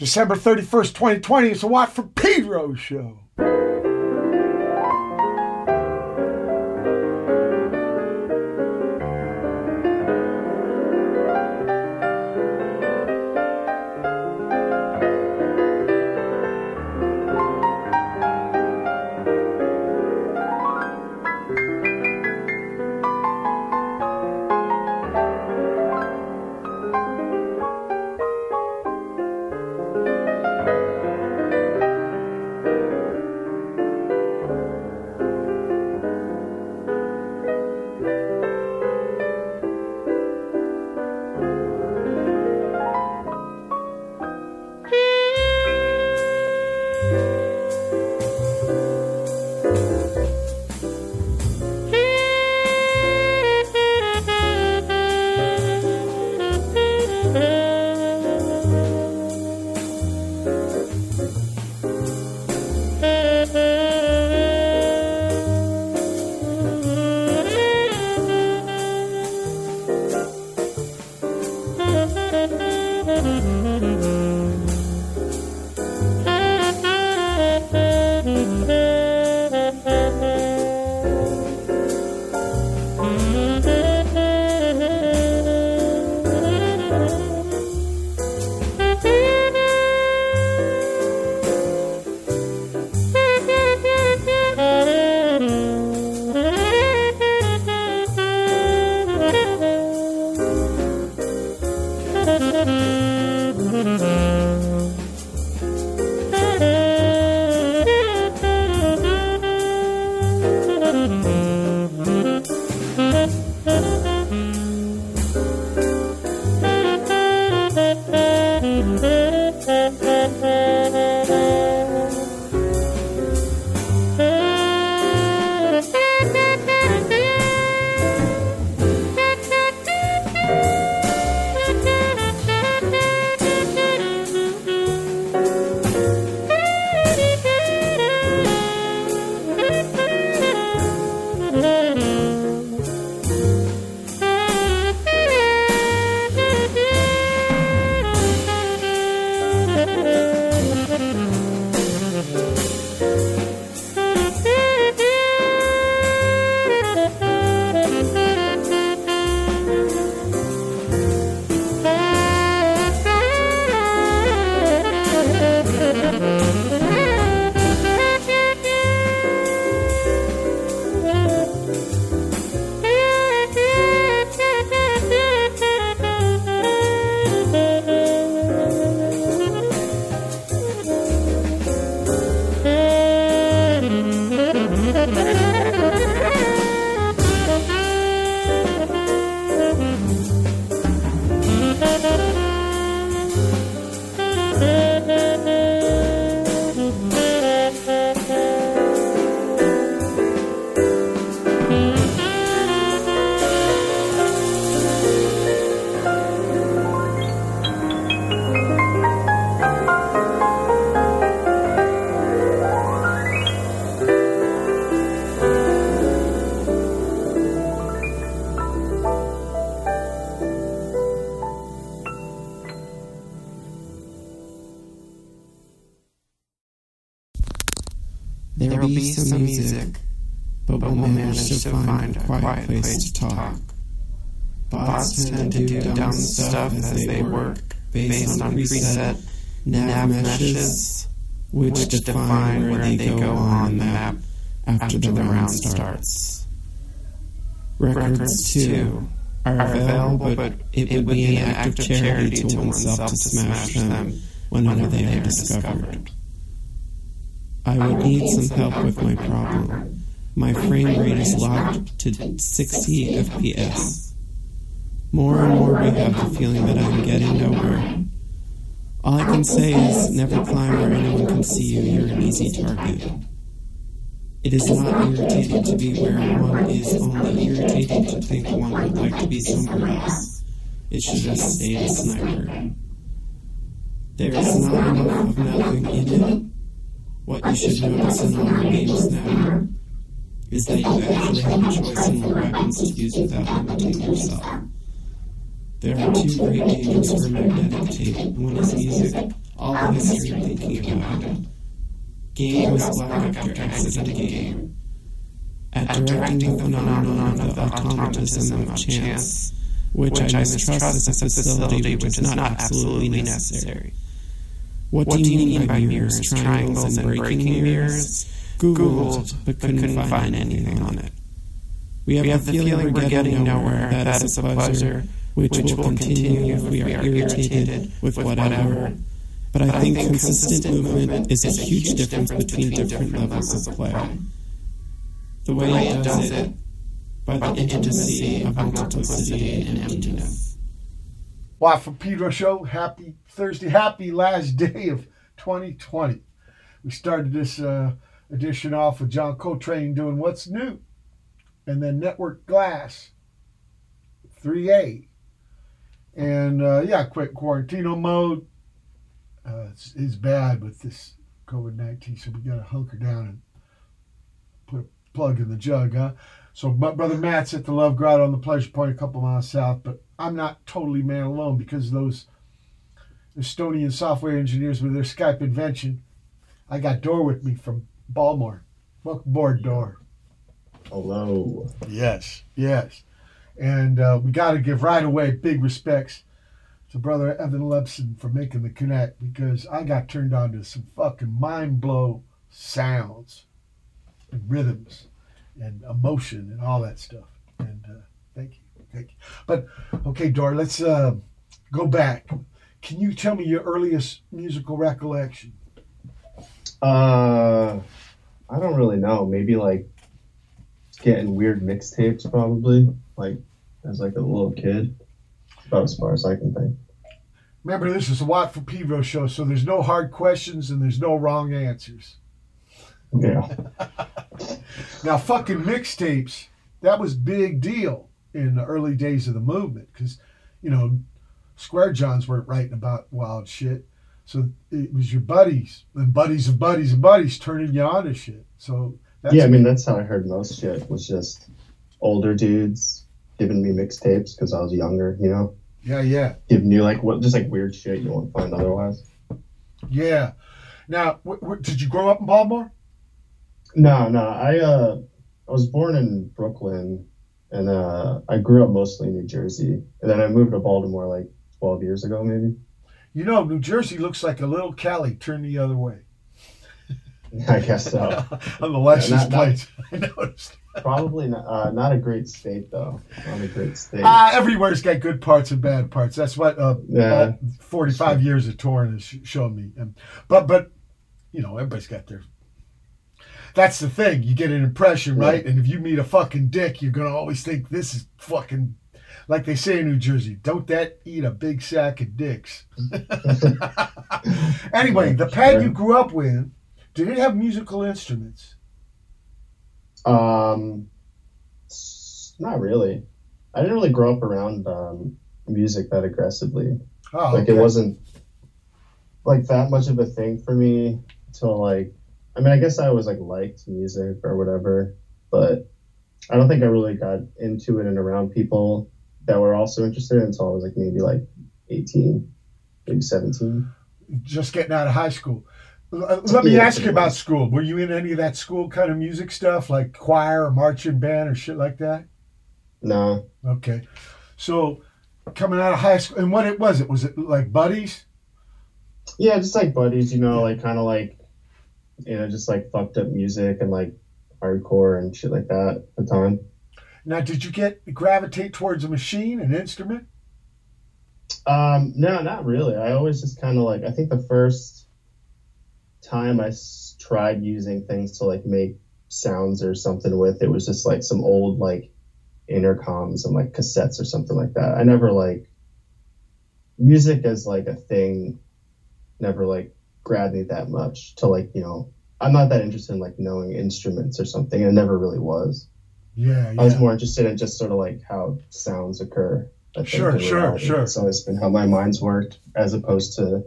December 31st, 2020. It's a Watt from Pedro show. Preset nav meshes, which define where they go on the map after the round starts. Records, too, are available, but it would be an act of charity to oneself to smash them whenever they are discovered. I would need some help with my problem. My frame rate is locked to 60 FPS. More and more, we have the feeling that I'm getting nowhere. Can say is never climb where anyone can see you. You're an easy target. It is not irritating to be where one is, only irritating to think one would like to be somewhere else. It should just stay a sniper. There is not enough of nothing in it. What you should notice in all your games now is that you actually have a choice in what weapons to use without limiting yourself. Two great games for magnetic tape. One is music, all the history thinking about. Game was black after the game. At directing the phenomenon of automatism of chance, which I mistrust as a facility which is not absolutely necessary. What do you mean by mirrors, triangles, and breaking mirrors? Googled, but couldn't find anything on it. We have, we have the feeling we're getting nowhere. That is a pleasure, which, which will continue if we are irritated with whatever. But I think consistent movement is a huge difference between different levels of play. The way it does it, by the intimacy of multiplicity and emptiness. Watt from Pedro Show. Happy Thursday. Happy last day of 2020. We started this uh, edition off with John Coltrane doing What's New. And then Network Glass 3A. And uh, yeah, quick quarantino mode. Uh, it's, it's bad with this COVID 19, so we got to hunker down and put a plug in the jug, huh? So, my brother Matt's at the Love Grotto on the Pleasure Point, a couple miles south, but I'm not totally man alone because those Estonian software engineers with their Skype invention. I got Door with me from Baltimore. Welcome aboard, Dor. Hello. Yes, yes. And uh, we got to give right away big respects to brother Evan Lipson for making the connect because I got turned on to some fucking mind blow sounds and rhythms and emotion and all that stuff. And uh, thank you, thank you. But okay, Dor, let's uh, go back. Can you tell me your earliest musical recollection? Uh, I don't really know. Maybe like getting weird mixtapes, probably like as like a little kid. About as far as I can think. Remember, this is a Watt from Pedro show, so there's no hard questions and there's no wrong answers. Yeah. Now, fucking mixtapes, that was big deal in the early days of the movement because, you know, Square Johns weren't writing about wild shit. So it was your buddies and buddies of buddies of buddies turning you on to shit. So that's yeah, I mean that's how I heard most shit was just older dudes giving me mixtapes because I was younger, you know, yeah, yeah, giving you like what just like weird shit you won't find otherwise. yeah. Now, did you grow up in Baltimore? No, no, I uh I was born in Brooklyn and uh I grew up mostly in New Jersey and then I moved to Baltimore like 12 years ago maybe. You know, New Jersey looks like a little Cali turned the other way I guess so. on the license not- not- plates. I noticed. Probably not, uh, not a great state though. Not a great state. Uh, everywhere's got good parts and bad parts. That's what uh, Yeah. uh, 45 years of touring has sh- shown me. And, but, but, you know, everybody's got their. That's the thing. You get an impression, Yeah. right? And if you meet a fucking dick, you're going to always think this is fucking. Like they say in New Jersey, don't that eat a big sack of dicks. anyway, the pad you grew up with, did it have musical instruments? Um, not really. I didn't really grow up around um, music that aggressively. Oh, Like okay. it wasn't like that much of a thing for me until like. I mean, I guess I always like liked music or whatever, but I don't think I really got into it and around people that were also interested until I was like maybe like eighteen, maybe seventeen. just getting out of high school. L- Let me ask you about school. Were you in any of that school kind of music stuff, like choir or marching band or shit like that? No, Okay, so coming out of high school, and what it was it? Was it like buddies? Yeah, just like buddies, you know, like kind of like, you know, just like fucked up music and like hardcore and shit like that at the time. Now, did you get gravitate towards a machine, an instrument? Um, no, not really. I always just kind of like, I think the first time I s- tried using things to like make sounds or something with, it was just like some old like intercoms and like cassettes or something like that. I never like music as like a thing, never like grabbed me that much to like, you know, I'm not that interested in like knowing instruments or something. I never really was. Yeah, I was more interested in just sort of like how sounds occur. I Sure, sure, reality. sure. It's always been how my mind's worked as opposed to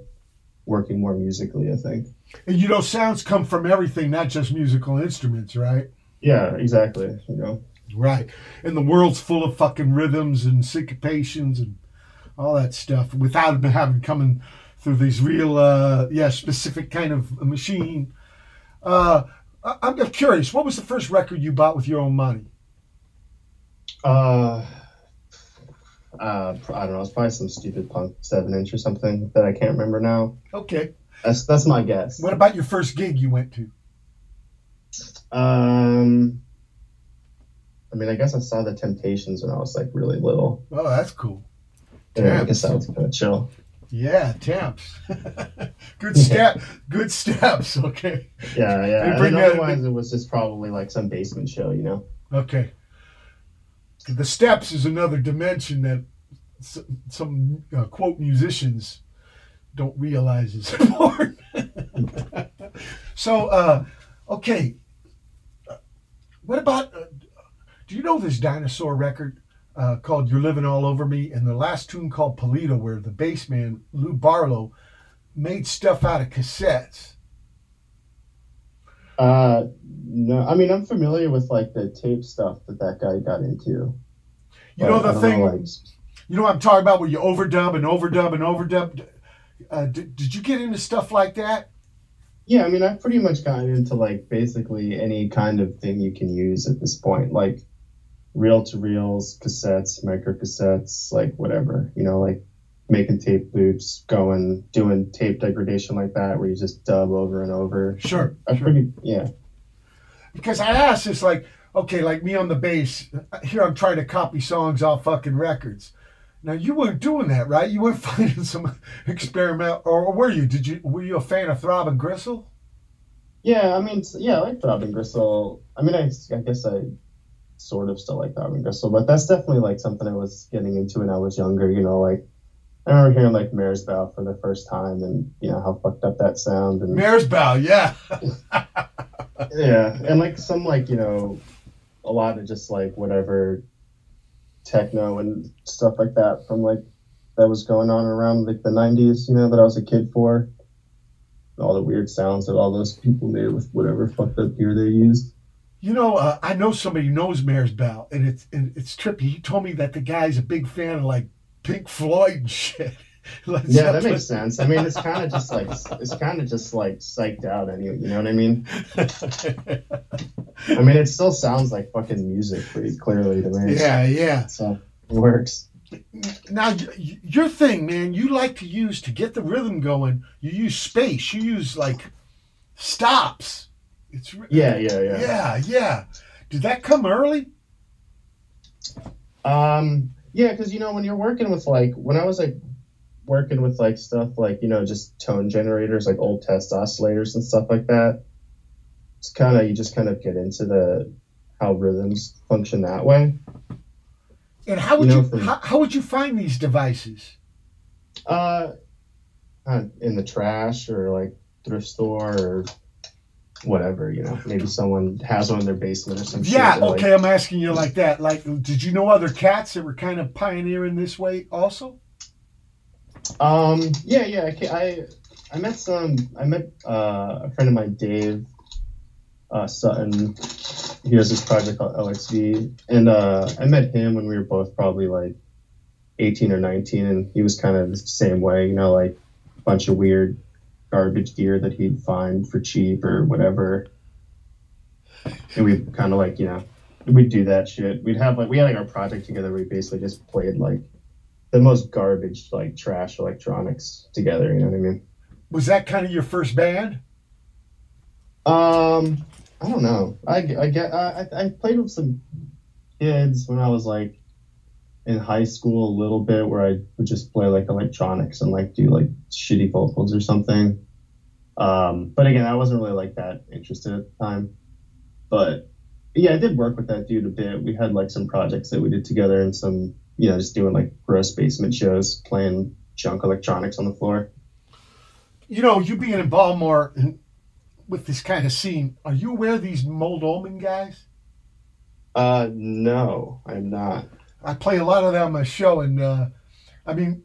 working more musically, I think. And you know, sounds come from everything, not just musical instruments, right? Yeah, exactly. You know, Right. And the world's full of fucking rhythms and syncopations and all that stuff without it having coming through these real, uh, yeah, specific kind of machine. Uh, I'm curious, what was the first record you bought with your own money? Uh, uh, I don't know. It's probably some stupid punk seven inch or something that I can't remember now. Okay. That's that's my guess. What about your first gig you went to? Um, I mean, I guess I saw the Temptations when I was like really little. Oh, that's cool. Yeah, I guess that was kind of chill. Yeah, temps. good step. Good steps. Okay. Yeah, yeah. And otherwise, it was just probably like some basement show, you know. Okay. The steps is another dimension that s- some uh, quote musicians don't realize is important. so, uh, okay. What about? Uh, do you know this dinosaur record uh, called "You're Living All Over Me" and the last tune called "Poledo," where the bass man Lou Barlow made stuff out of cassettes? Uh, no, I mean I'm familiar with like the tape stuff that that guy got into. You know the thing. like, You know what I'm talking about where you overdub and overdub and overdub? Uh, did, did you get into stuff like that? yeah, I mean I've pretty much gotten into like basically any kind of thing you can use at this point, like reel to reels, cassettes, micro cassettes, like whatever, you know, like making tape loops, going doing tape degradation like that, where you just dub over and over. Sure. I sure. pretty yeah. Because I asked, it's like, okay, like me on the bass, here I'm trying to copy songs off fucking records. Now you weren't doing that, right? You weren't finding some experiment, or were you? Did you? Were you a fan of Throbbing Gristle? Yeah, I mean, yeah, I like Throbbing Gristle. I mean, I, I guess I sort of still like Throbbing Gristle, but that's definitely like something I was getting into when I was younger. You know, like I remember hearing like Merzbow for the first time, and you know how fucked up that sound, and Merzbow, yeah. yeah, and like some like you know a lot of just like whatever techno and stuff like that from like that was going on around like the 90s you know that i was a kid for all the weird sounds that all those people made with whatever fucked up gear they used You know, uh, I know somebody who knows Merzbow, and it's and it's trippy. He told me that the guy's a big fan of like Pink Floyd and shit. Led yeah that makes sense i mean it's kind of just like it's kind of just like psyched out and you, you know what i mean i mean it still sounds like fucking music pretty clearly to me yeah, yeah. so it works Now, your thing, man, you like to use to get the rhythm going. You use space. You use like stops. It's yeah yeah yeah yeah, yeah. Did that come early? Um, yeah, because you know when you're working with like when I was like working with like stuff like you know just tone generators like old test oscillators and stuff like that. It's kind of you just kind of get into the how rhythms function that way. And how would You you, from- how, how would you find these devices? Uh, uh, in the trash or like thrift store or whatever. You know, maybe someone has one in their basement or some shit. Yeah, or, like- okay, I'm asking you like that. Like, did you know other cats that were kind of pioneering this way also? Um, yeah, yeah. I, I, met some. I met uh, a friend of mine, Dave uh, Sutton. He has this project called LXV, and uh, I met him when we were both probably like 18 or 19, and he was kind of the same way. You know, like a bunch of weird garbage gear that he'd find for cheap or whatever. And we kind of like, you know, we'd do that shit. We'd have like we had like our project together. We basically just played like the most garbage, like trash electronics together. You know what I mean? Was that kind of your first band? Um, I don't know. I, I get I, I played with some kids when I was like in high school a little bit, where I would just play like electronics and like do like shitty vocals or something. Um, but again, I wasn't really like that interested at the time. But yeah, I did work with that dude a bit. We had like some projects that we did together and some, you know, just doing like gross basement shows, playing junk electronics on the floor. You know, you being in Baltimore with this kind of scene, are you aware of these Mold Omen guys? Uh, no, I'm not. I play a lot of them on my show, and uh, I mean,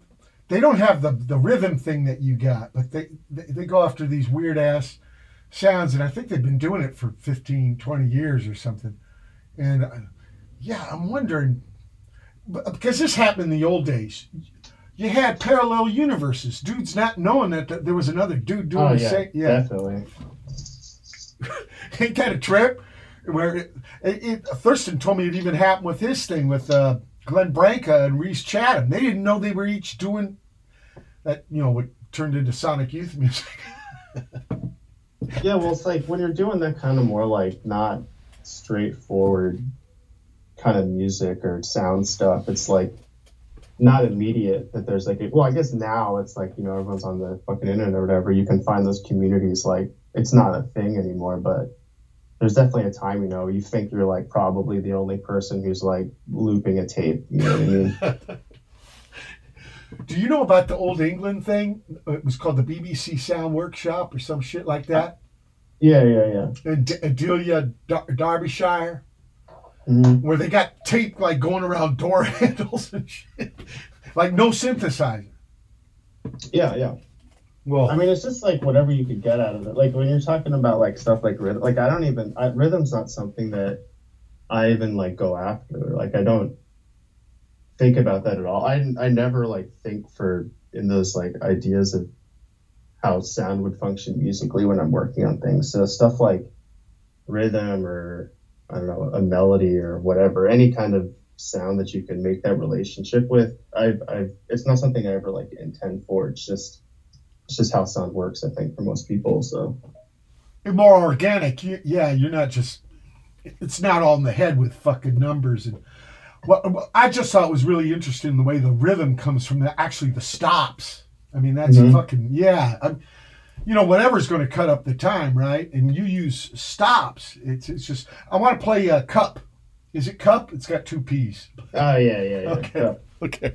they don't have the the rhythm thing that you got, but they they, they go after these weird ass sounds, and I think they've been doing it for 15, 20 years or something. And uh, yeah, I'm wondering because this happened in the old days. you had parallel universes. Dudes not knowing that, that there was another dude doing Oh the yeah, same. Yeah, definitely. ain't that a trip? Where it, it, it, Thurston told me it even happened with his thing with uh, Glenn Branca and Rhys Chatham. They didn't know they were each doing that. You know what turned into Sonic Youth music. Yeah, well, it's like when you're doing that kind of more like not straightforward kind of music or sound stuff, it's like not immediate that there's like, a, well, I guess now it's like, you know, everyone's on the fucking internet or whatever. You can find those communities like it's not a thing anymore, but there's definitely a time, you know, you think you're like probably the only person who's like looping a tape. You know what I mean? Do you know about the old England thing? It was called the BBC Sound Workshop or some shit like that. yeah, yeah, yeah. In D- Derbyshire, Mhm. where they got tape like going around door handles and shit. Like no synthesizer. Yeah, yeah. Well, I mean, it's just like whatever you could get out of it. Like when you're talking about like stuff like rhythm, like I don't even I, rhythm's not something that I even like go after. Like I don't think about that at all. I I never like think for in those like ideas of how sound would function musically when I'm working on things. So stuff like rhythm or I don't know a melody or whatever, any kind of sound that you can make that relationship with. I've I've it's not something I ever like intend for. It's just it's just how sound works, I think, for most people. So you're more organic. You, yeah, you're not just. It's not all in the head with fucking numbers and. What I just thought was really interesting the way the rhythm comes from the actually the stops. I mean that's Mhm. fucking yeah. I'm, you know whatever's going to cut up the time, right? And you use stops. It's it's just I want to play a cup. Is it cup? It's got two P's. Oh yeah, yeah, yeah. Okay. Cup. Okay.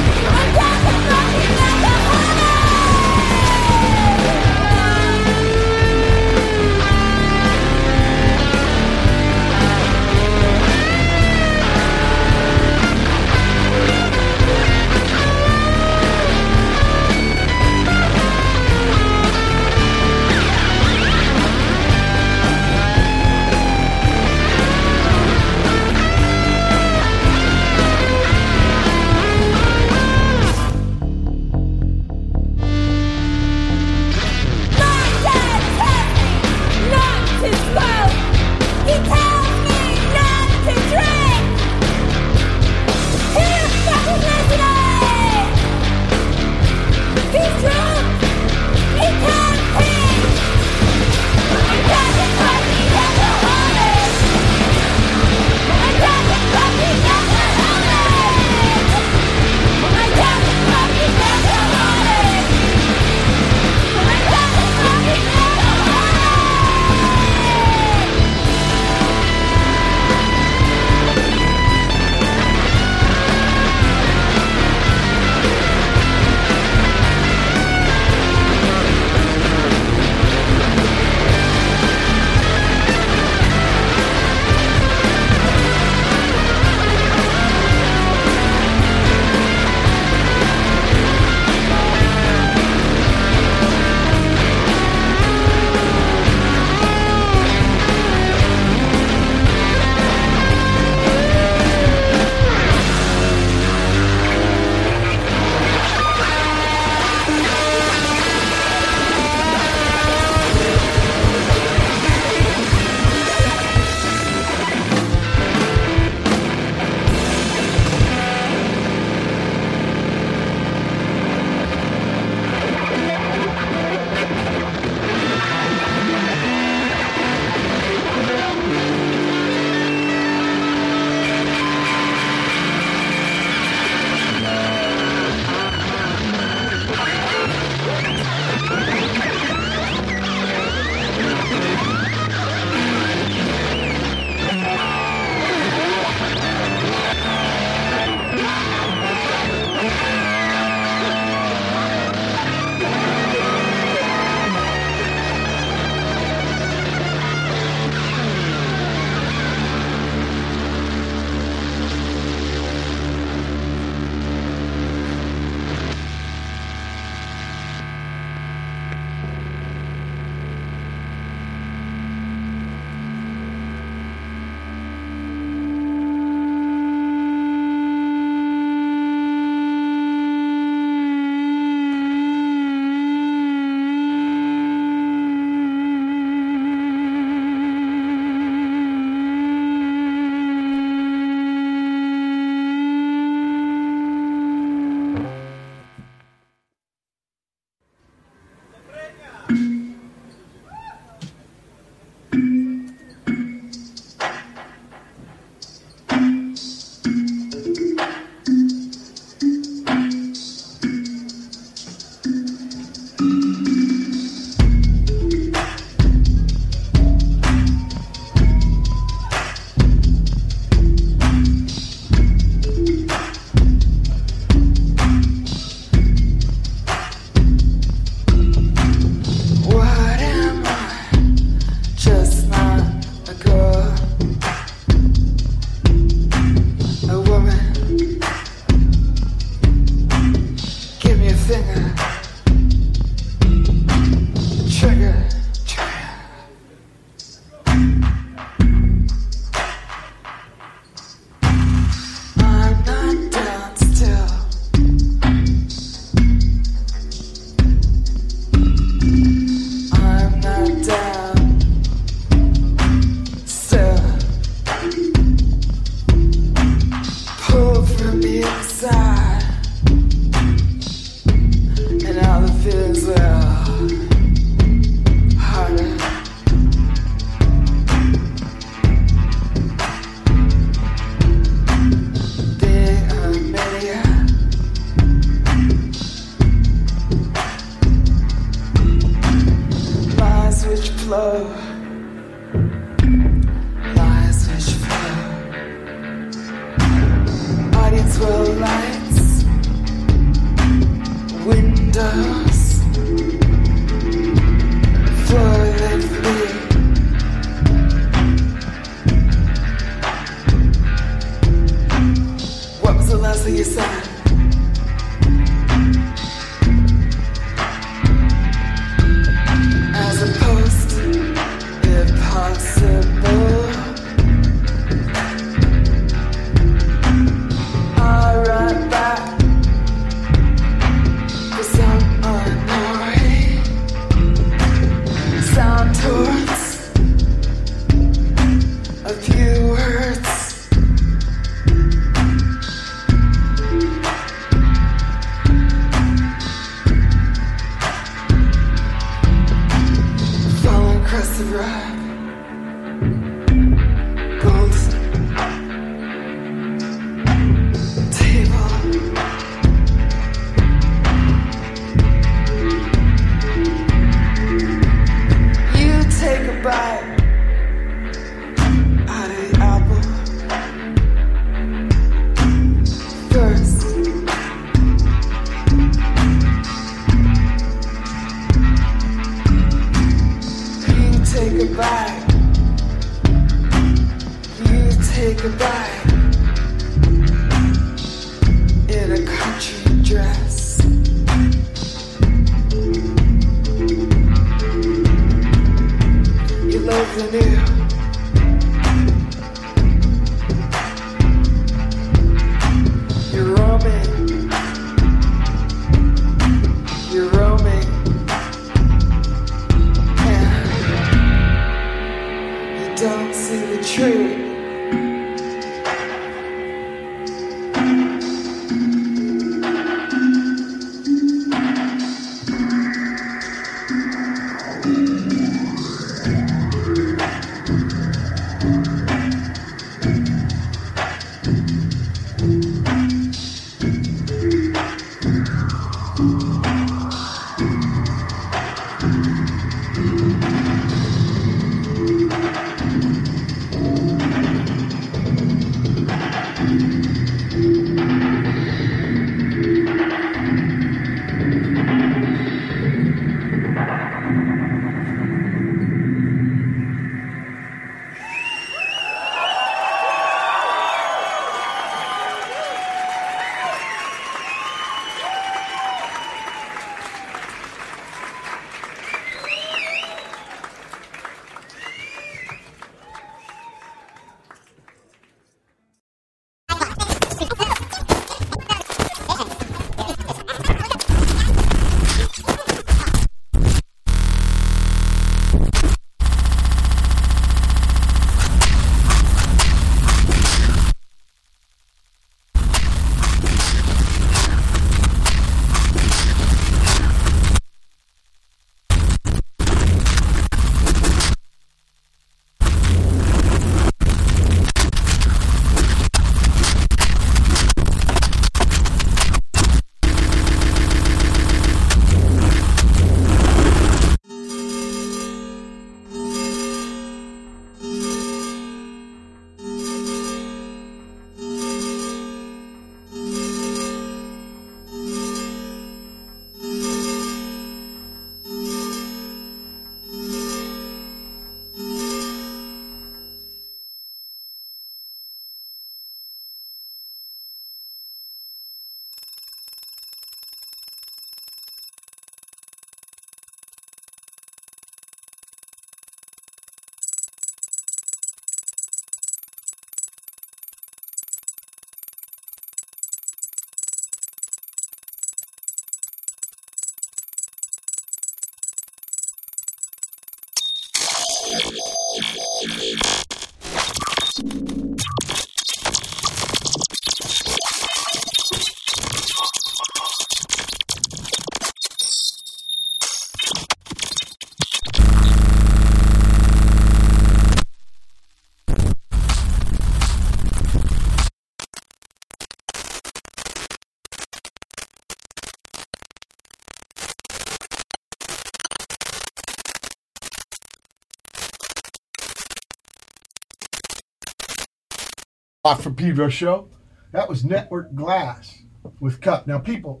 Watt from Pedro Show. That was Network Glass with Cupp. Now, people,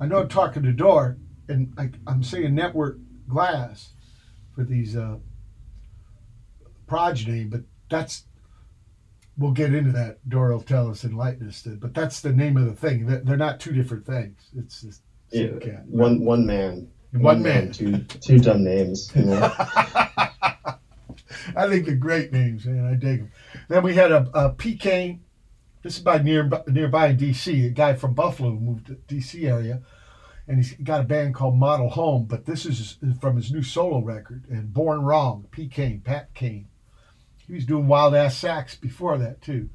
I know I'm talking to Door, and I, I'm saying Network Glass for these uh, progeny, but that's we'll get into that. Door will tell us, enlighten us. But that's the name of the thing. They're they're not two different things. It's the Yeah, one one man. One man. Two two dumb names. You know? I think they're great names, man. I dig them. Then we had a, a P. Cain. This is by near, nearby in D.C. A guy from Buffalo moved to D.C. area, and he's got a band called Model Home. But this is from his new solo record, and Born Wrong. P. Cain, Pat Cain. He was doing wild ass sax before that too.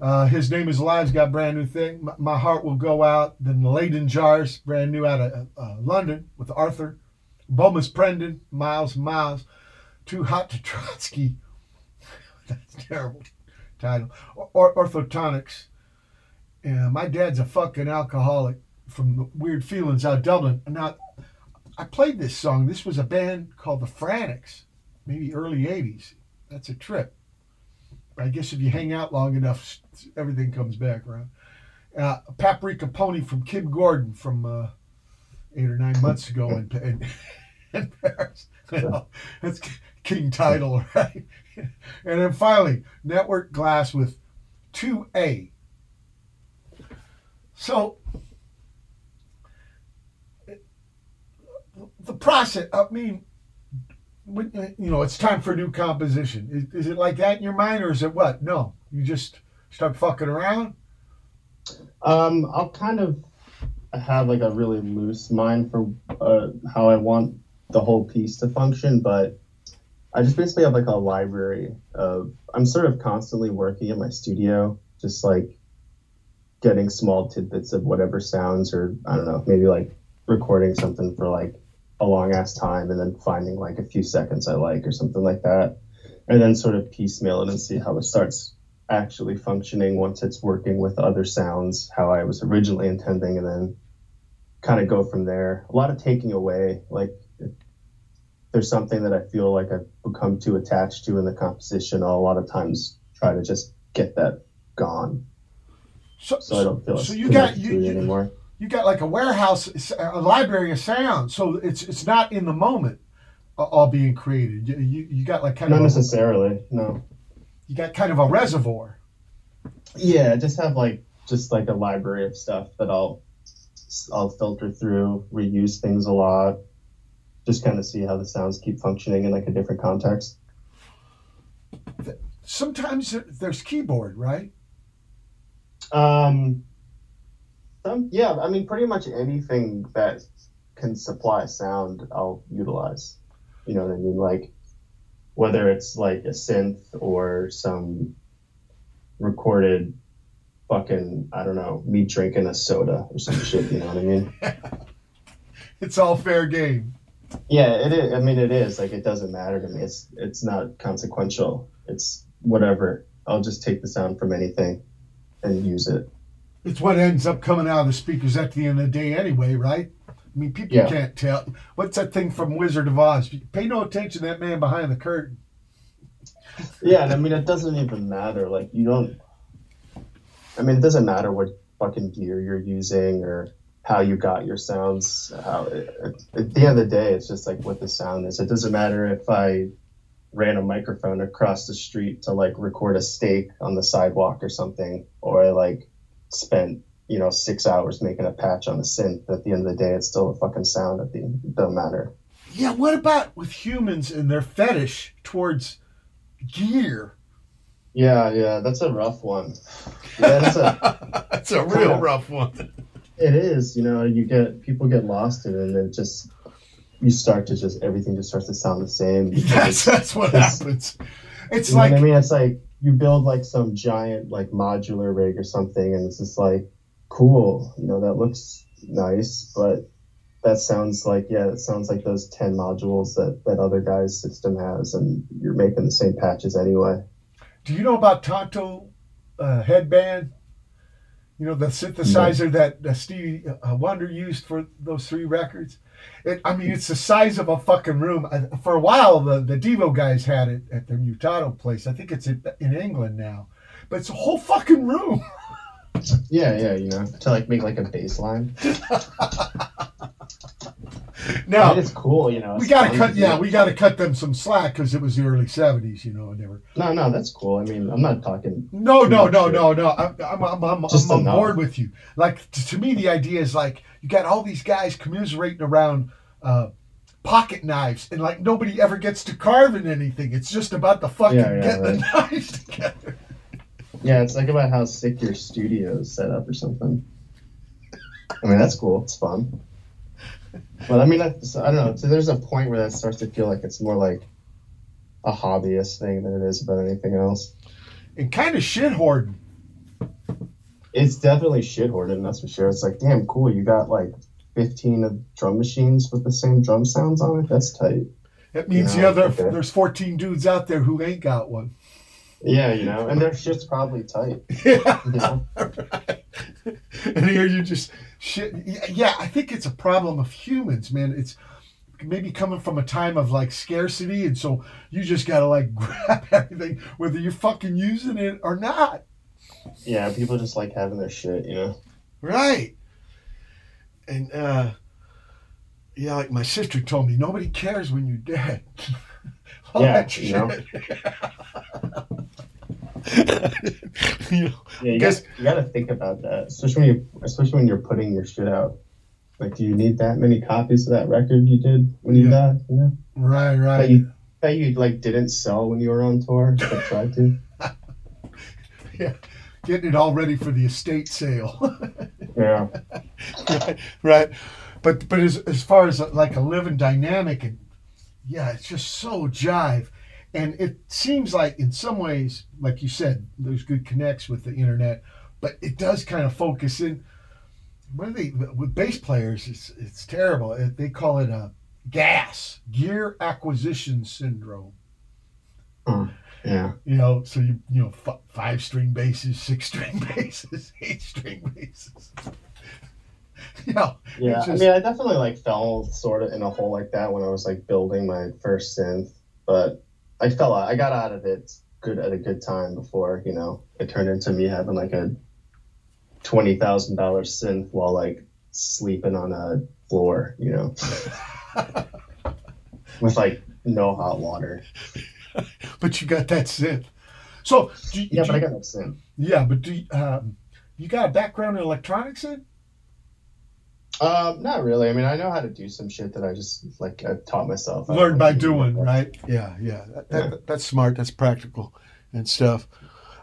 Uh, his name is Alive's got brand new thing. My, My heart will go out. Then the Leyden Jars, brand new out of uh, London with Arthur. Bomis Prendin, Miles Miles. Too hot to Trotsky. That's terrible title. Or, orthotonics. Yeah, my dad's a fucking alcoholic from Weird Feelings out of Dublin. Now, I played this song. This was a band called the Frantics, maybe early '80s. That's a trip. But I guess if you hang out long enough, everything comes back around. Uh, Paprika Pony from Kim Gordon from uh, eight or nine months ago in, in, in Paris. That's king title, right? and then finally, Network Glass with 2A. So, the process, I mean, you know, it's time for new composition. Is, is it like that in your mind, or is it what? No, you just start fucking around? Um, I'll kind of have like a really loose mind for uh, how I want the whole piece to function, but I just basically have like a library of. I'm sort of constantly working in my studio, just like getting small tidbits of whatever sounds, or I don't know, maybe like recording something for like a long ass time and then finding like a few seconds I like or something like that, and then sort of piecemeal it and see how it starts actually functioning once it's working with other sounds how I was originally intending, and then kind of go from there. A lot of taking away, like there's something that I feel like I've become too attached to in the composition. I'll a lot of times try to just get that gone, So, so I don't feel so you got you, you, anymore. you got like a warehouse, a library of sound. So it's it's not in the moment, all being created. You you, you got like kind Not of a, necessarily, no. you got kind of a reservoir. Yeah, I just have like just like a library of stuff that I'll I'll filter through, reuse things a lot, just kind of see how the sounds keep functioning in like a different context. Sometimes there's keyboard, right? Um, some, yeah, I mean, pretty much anything that can supply sound, I'll utilize. You know what I mean? Like, whether it's like a synth or some recorded fucking, I don't know, me drinking a soda or some shit, you know what I mean? It's all fair game. Yeah, it is. I mean, it is. Like, it doesn't matter to me. It's, it's not consequential. It's whatever. I'll just take the sound from anything and use it. It's what ends up coming out of the speakers at the end of the day, anyway, right? I mean, people Yeah. can't tell. What's that thing from Wizard of Oz? Pay no attention to that man behind the curtain. Yeah, and I mean, it doesn't even matter. Like, you don't. I mean, it doesn't matter what fucking gear you're using or how you got your sounds. How at, at the end of the day, it's just like what the sound is. It doesn't matter if I ran a microphone across the street to like record a steak on the sidewalk or something, or I like spent you know six hours making a patch on a synth. At the end of the day, it's still a fucking sound. At the it doesn't matter. Yeah, what about with humans and their fetish towards gear? Yeah, yeah, that's a rough one. Yeah, that's a. That's a real rough one. It is, you know, you get people get lost in it, and it just you start to just everything just starts to sound the same. That's, that's what It's- happens. It's like, I mean? It's like you build like some giant like modular rig or something, and it's just like cool, you know, that looks nice, but that sounds like yeah, it sounds like those ten modules that that other guy's system has, and you're making the same patches anyway. do you know about Tonto uh, headband? You know the synthesizer that uh, Stevie uh, Wonder used for those three records. It, I mean, it's the size of a fucking room. I, for a while, the the Devo guys had it at their Mutato place. I think it's in, in England now. but it's a whole fucking room. Yeah, yeah, you know, to like make like a bass Now it's cool, you know. we gotta cut. Yeah, we gotta cut them some slack because it was the early '70s. You know, and they were. No, no, that's cool. I mean, I'm not talking. No, no, no, shit. no, no. I'm, I'm, I'm, I'm, on board with you. Like to me, the idea is like you got all these guys commiserating around uh, pocket knives, and like nobody ever gets to carving anything. It's just about the fucking Yeah, yeah, getting the knives together. Yeah, it's like about how sick your studio is set up or something. I mean, that's cool. It's fun. But I mean, I, so, I don't know. So there's a point where that starts to feel like it's more like a hobbyist thing than it is about anything else. And kind of shit hoarding. It's definitely shit hoarding, that's for sure. It's like, damn, cool. You got like 15 of drum machines with the same drum sounds on it. That's tight. That means Yeah, the other okay. there's 14 dudes out there who ain't got one. Yeah, you know, and their shit's probably tight. Yeah. You know? Right. and here you just shit. Yeah, I think it's a problem of humans, man. It's maybe coming from a time of like scarcity, and so you just gotta like grab everything, whether you're fucking using it or not. Yeah, people just like having their shit, you know. Right. And uh yeah, like my sister told me, nobody cares when you're dead. All Yeah, that you know. You know, Yeah, you, Guess- got, you got to think about that, especially when you, especially when you're putting your shit out. Like, do you need that many copies of that record you did when you Yeah. died? You know, right, that right. you that you like didn't sell when you were on tour, but tried to. Yeah. Getting it all ready for the estate sale. Yeah, right, right. But but as as far as like a living dynamic and yeah, it's just so jive. And it seems like in some ways, like you said, there's good connects with the internet, but it does kind of focus in. What are they with bass players? It's it's terrible. It- They call it a gas gear acquisition syndrome. Hmm, yeah, You know, so you you know f- five string basses, six string basses, eight string basses. you know, yeah. It's I mean, I definitely like fell sort of in a hole like that when I was like building my first synth, but I fell out. I got out of it good at a good time before you know it turned into me having like a twenty thousand dollar synth while like sleeping on a floor, you know, with like no hot water. but you got that synth. So do, Yeah, do but I you- got that synth. yeah, but do you, um, you got a background in electronics? In Um, not really. I mean, I know how to do some shit that I just like I taught myself. Learned by doing, right? Yeah, yeah. That, that, That's smart. That's practical and stuff.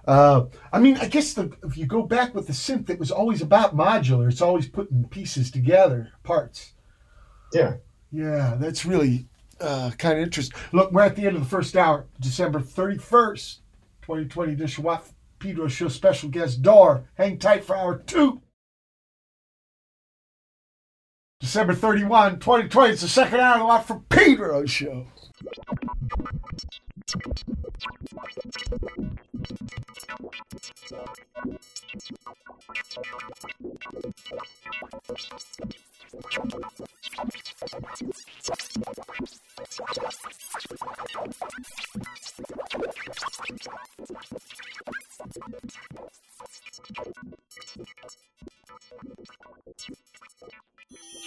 Uh, I mean, I guess the, if you go back with the synth, it was always about modular. It's always putting pieces together, parts. Yeah. Yeah, that's really uh, kind of interesting. Look, we're at the end of the first hour, December 31st, 2020 edition Watt Pedro Show special guest Door. Hang tight for hour two. December 31, 2020. It's the second hour of the Watt from Pedro show.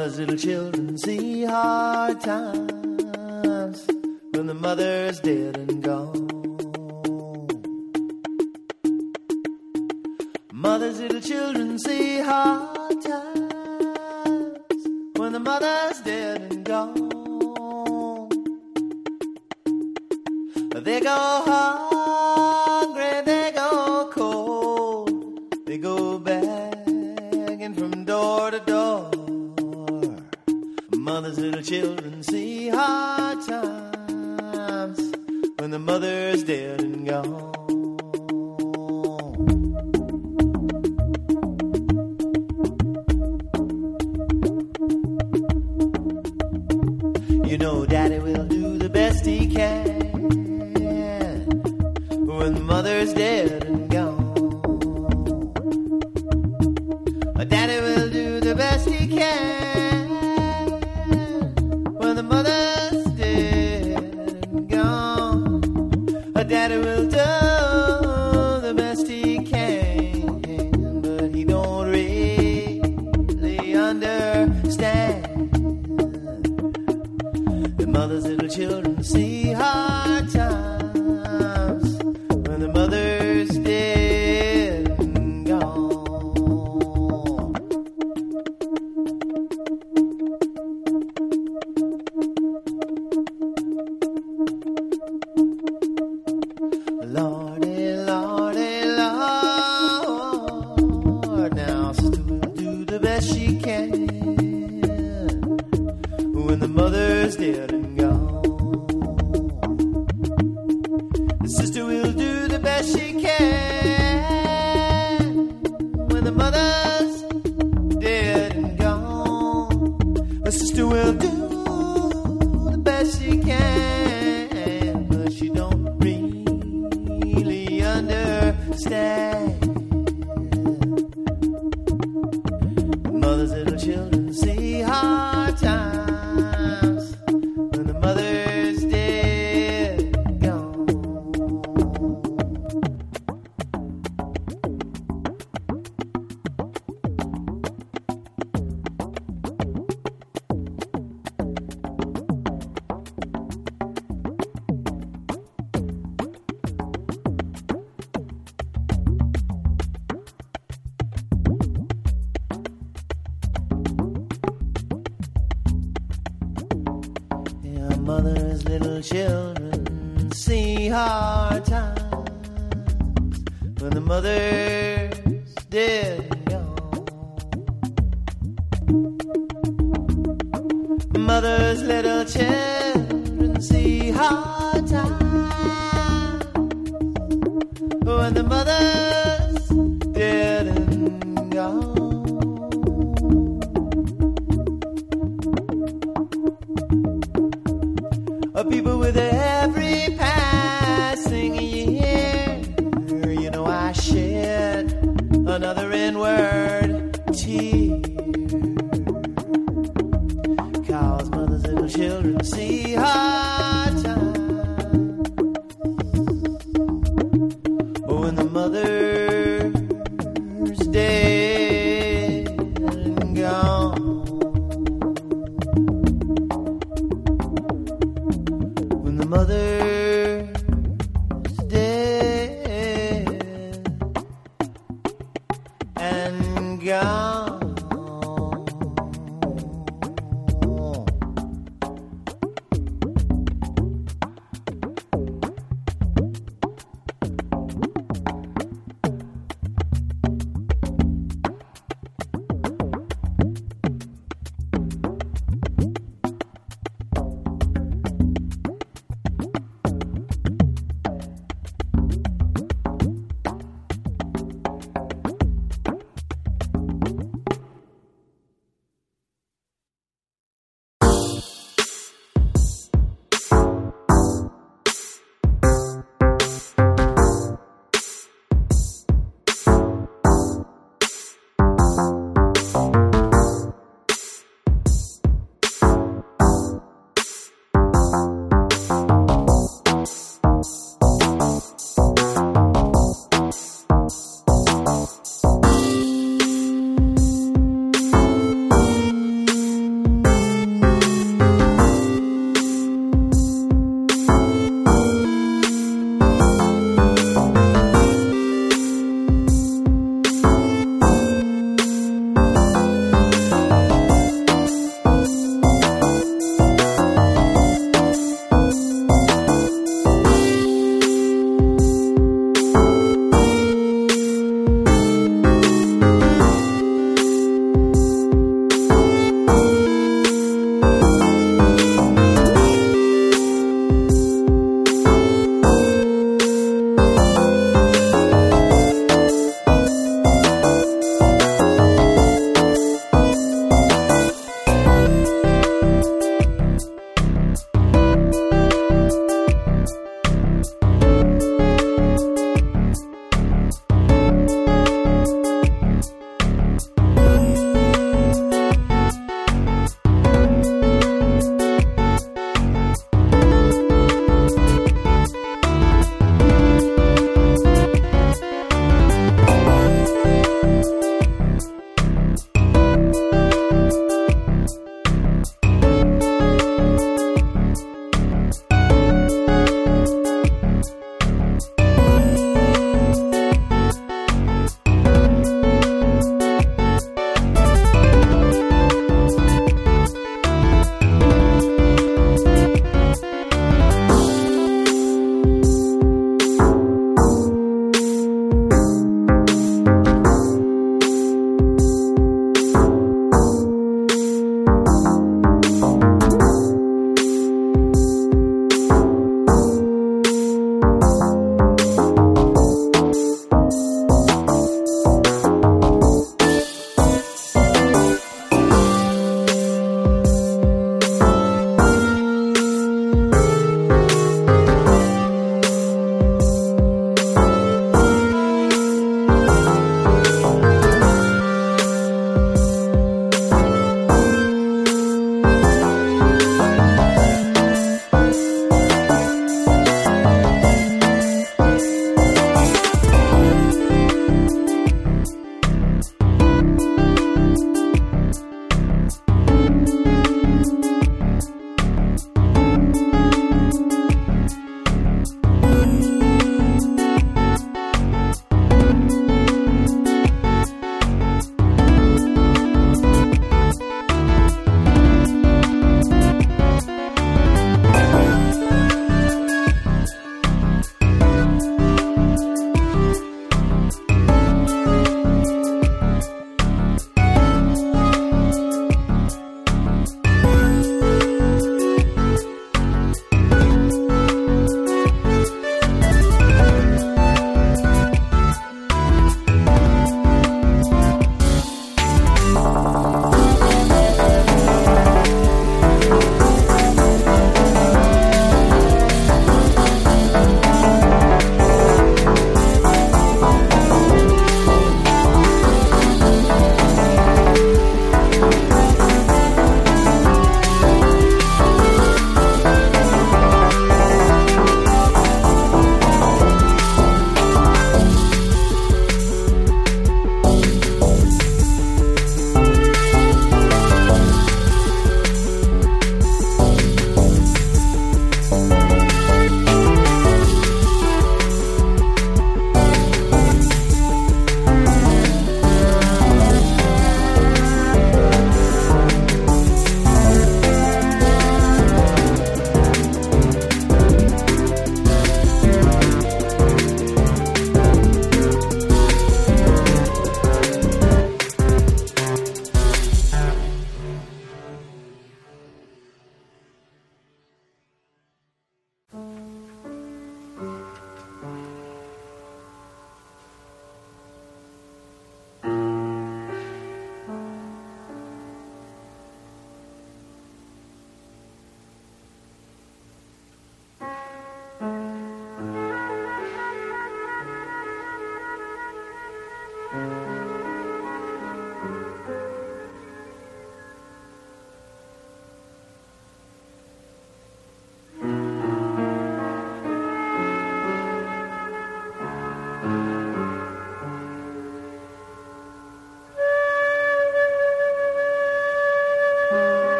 mother's little children see hard times when the mother's dead and gone.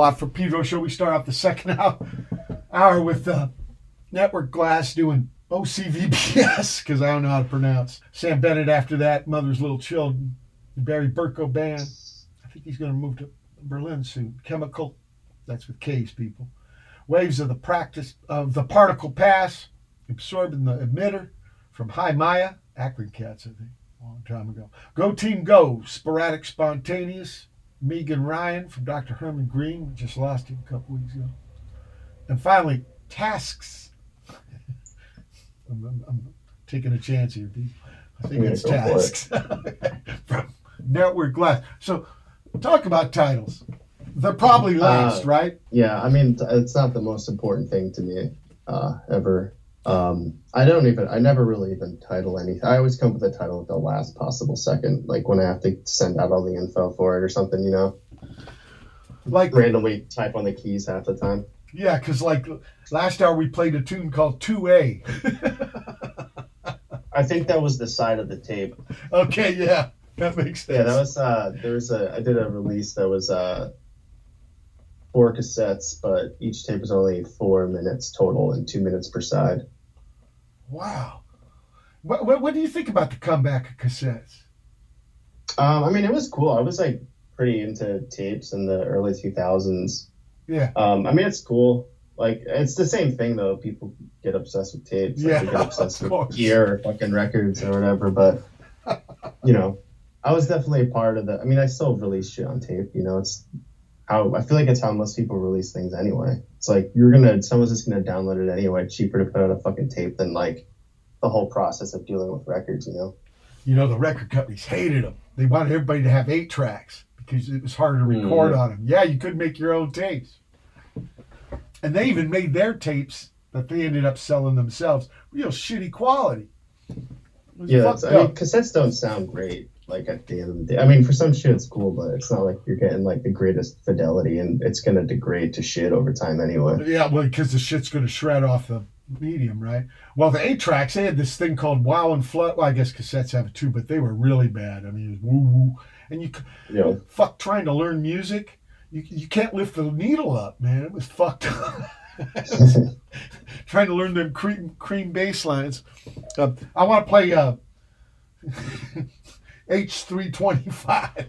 Well, for Pedro Show, we start off the second hour, with uh, Network Glass doing OCVBS, because I don't know how to pronounce. Samm Bennett after that, Mother's Little Children, Barry Berko Band. I think he's going to move to Berlin soon. Chemical, that's with K's people. Waves of the practice of the particle pass, absorbing the emitter from Hy Maya, Akron Cats, I think, a long time ago. Go Team Go, sporadic spontaneous, Megan Ryan from Dr. Herman Green. We just lost him a couple weeks ago. And finally, Tasx. I'm, I'm- I'm taking a chance here, Pete. I think Yeah, it's for it. Tasx from Network Glass. So, talk about titles. They're probably last, Uh, right? Yeah, I mean, it's not the most important thing to me uh, ever. Um, I don't even, I never really even title anything. I always come up with a title at the last possible second, like when I have to send out all the info for it or something, you know, Like, randomly type on the keys half the time. yeah, because like last hour we played a tune called 2A. I think that was the side of the tape. okay, yeah, that makes sense. Yeah, that was, uh, there was a, I did a release that was, uh, four cassettes, but each tape was only four minutes total and two minutes per side. Wow. What, what, what do you think about the comeback of cassettes? Um, I mean, it was cool. I was like pretty into tapes in the early 2000s. Yeah. Um, I mean, it's cool. Like, it's the same thing though. People get obsessed with tapes. Like, Yeah, they get obsessed with gear or fucking records or whatever. But you know, I was definitely a part of the. I mean, I still release shit on tape. You know, it's how I feel like it's how most people release things anyway. It's like you're gonna someone's just gonna download it anyway. It's cheaper to put out a fucking tape than like the whole process of dealing with records. You know. You know, the record companies hated them. They wanted everybody to have eight tracks because it was harder to record Mhm. on them. Yeah, you could make your own tapes. And they even made their tapes that they ended up selling themselves real shitty quality. Yeah, I mean, cassettes don't sound great. Like at the end of the day, I mean, for some shit it's cool, but it's not like you're getting like the greatest fidelity, and it's gonna degrade to shit over time anyway. Yeah, well, because the shit's going to shred off the medium, right? Well, the eight tracks, they had this thing called Wow and Flood. Well, I guess cassettes have it too, but they were really bad. I mean, it was woo woo. And you know, fuck trying to learn music. You, you can't lift the needle up, man. It was fucked up. trying to learn them cream cream bass lines. Uh, I want to play uh, H325.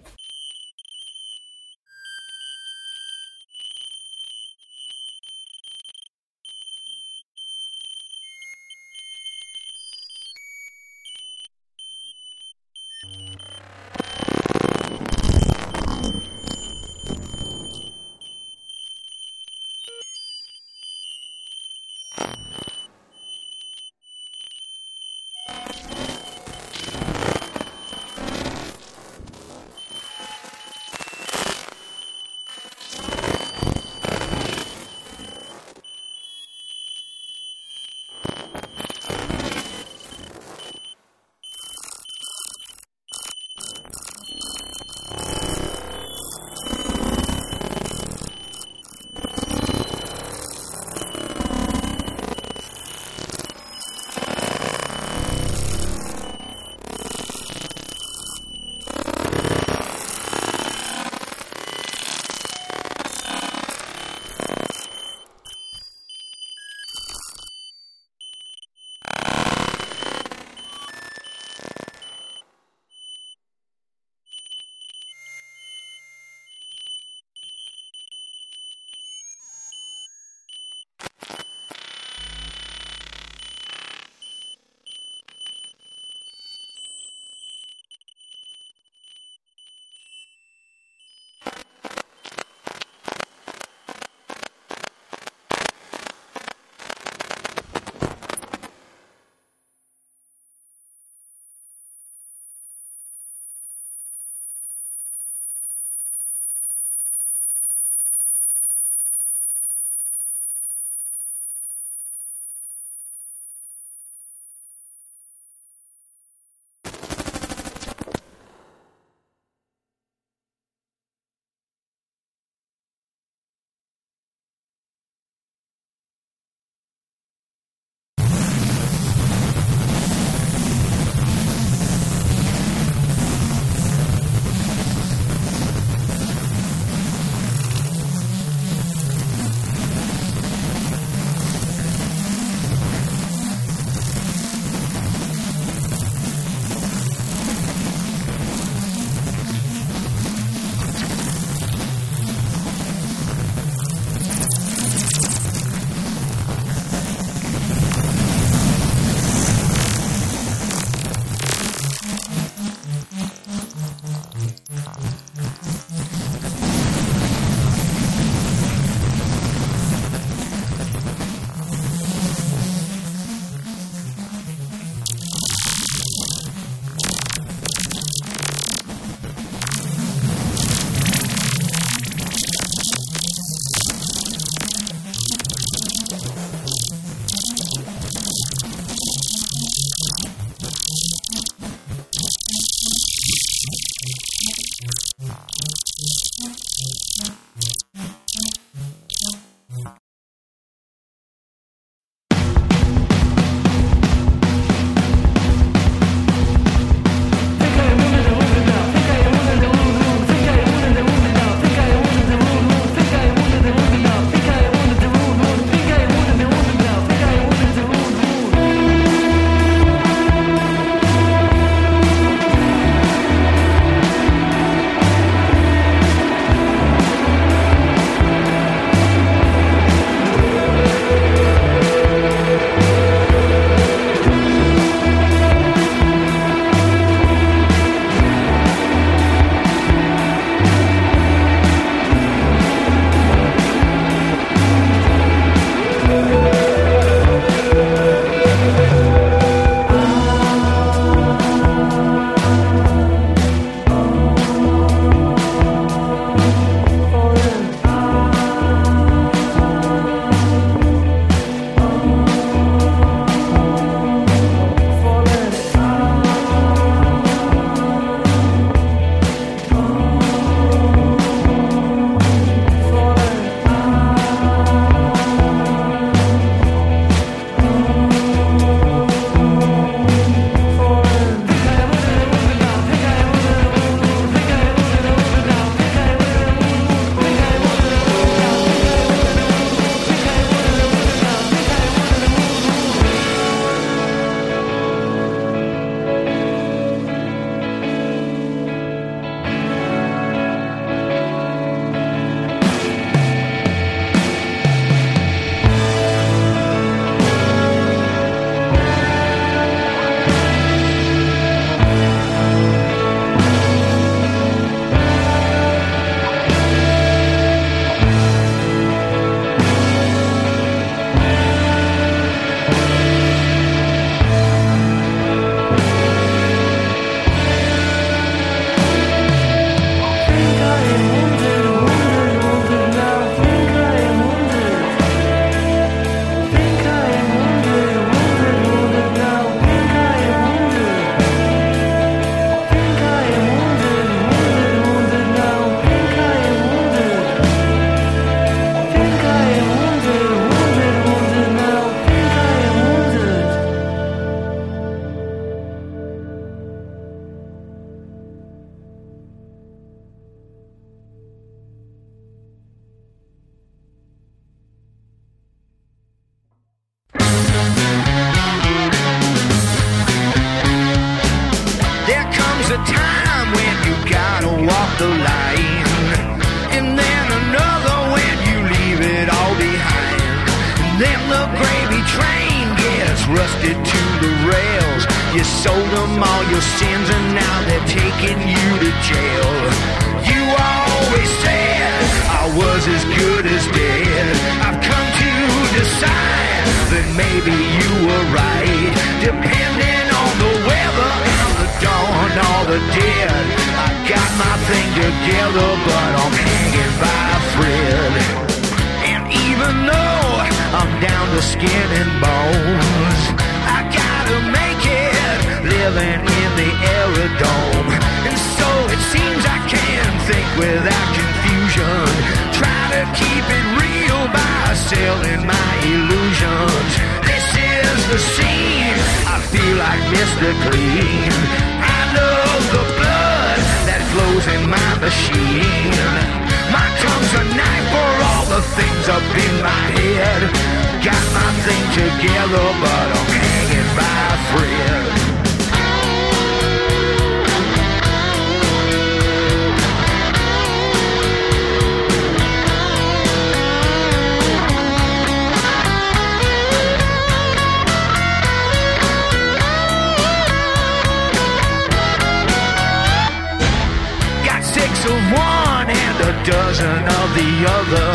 one and a dozen of the other.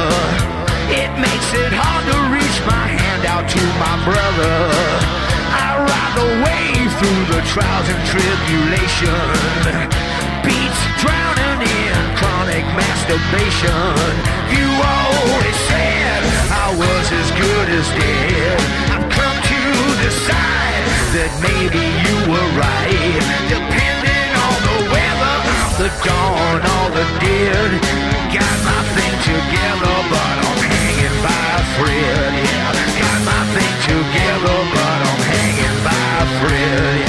It makes it hard to reach my hand out to my brother. I ride the wave through the trials and tribulation. Beats drowning in chronic masturbation. You always said I was as good as dead. I've come to decide that maybe you were right the dawn, all the dead. got my thing together, but I'm hanging by a thread. Yeah, got my thing together, but I'm hanging by a thread.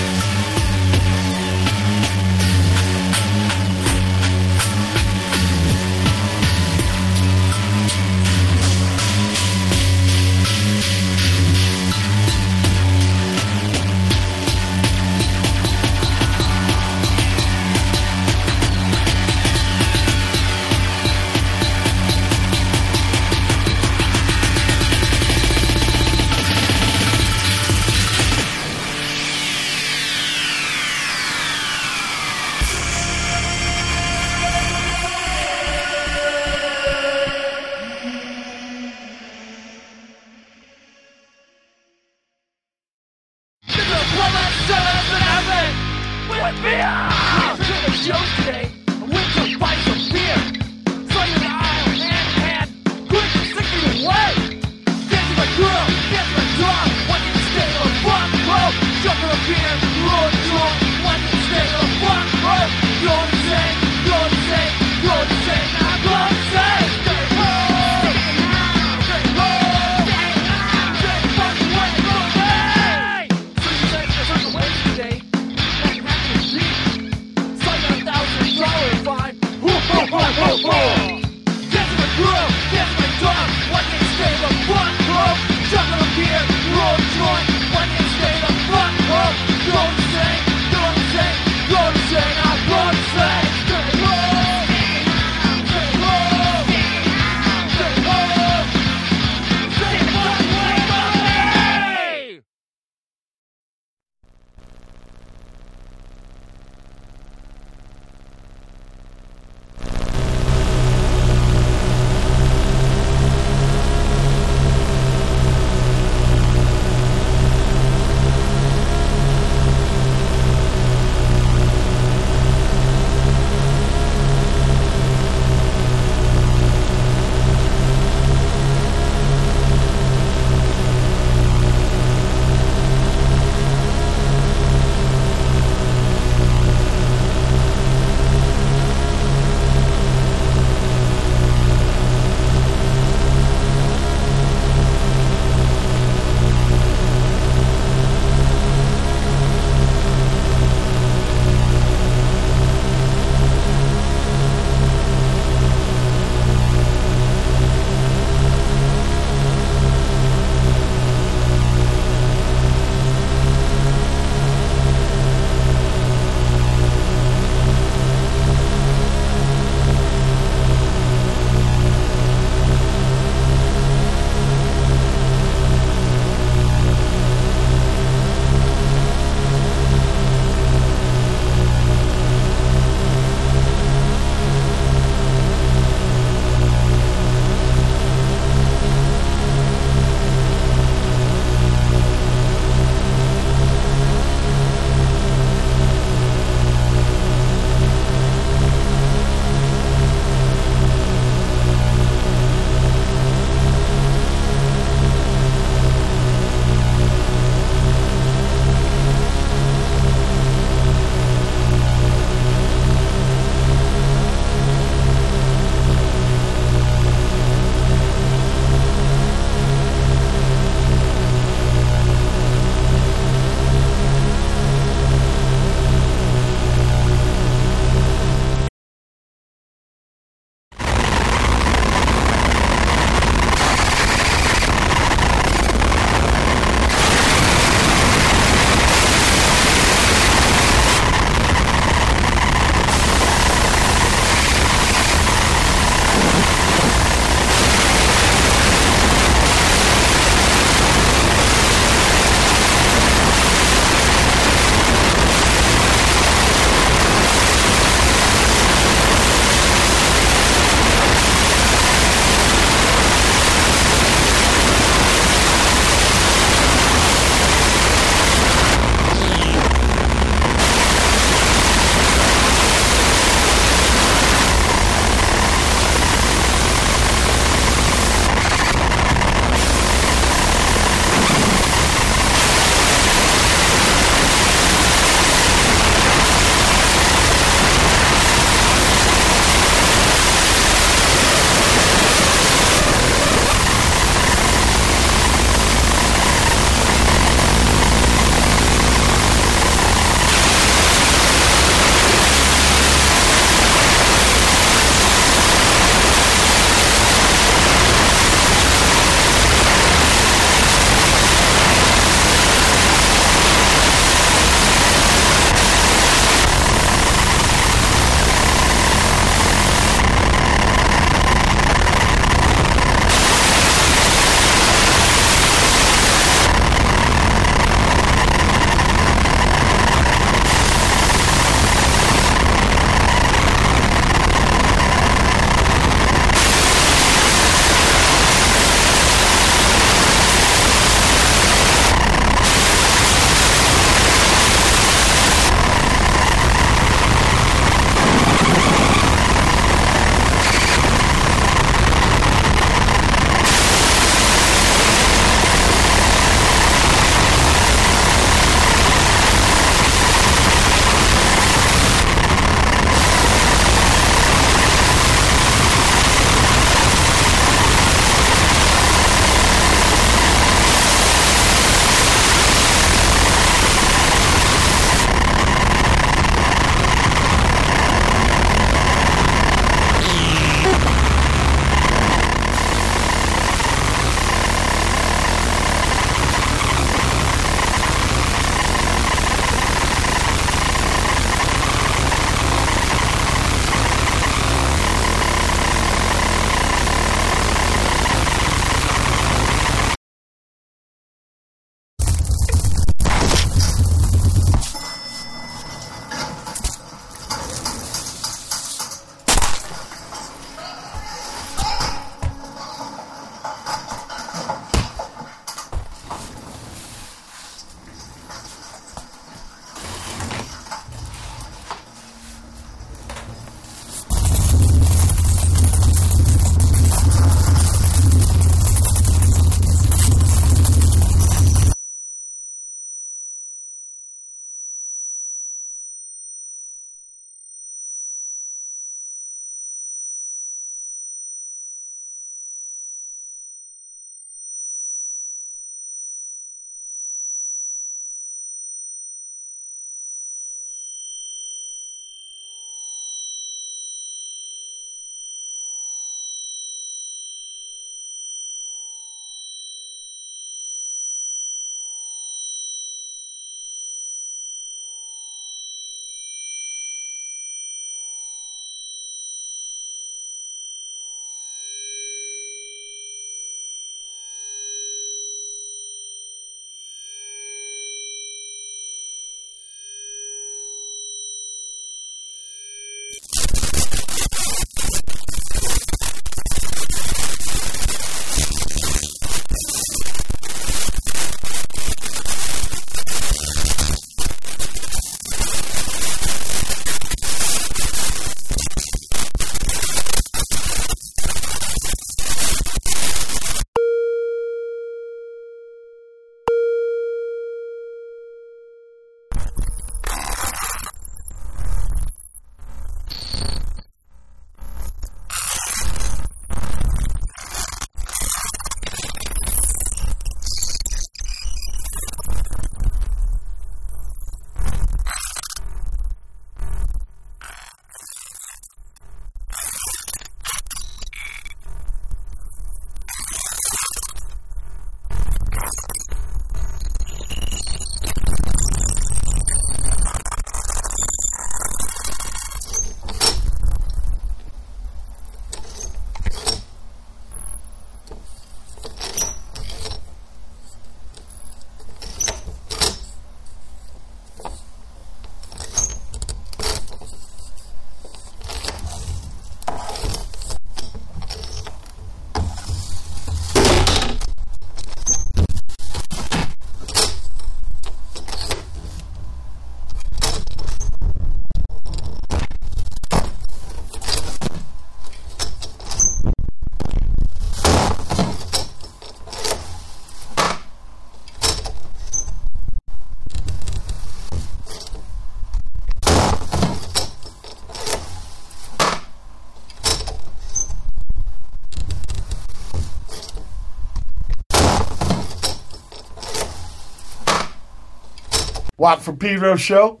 Watt from Pedro show.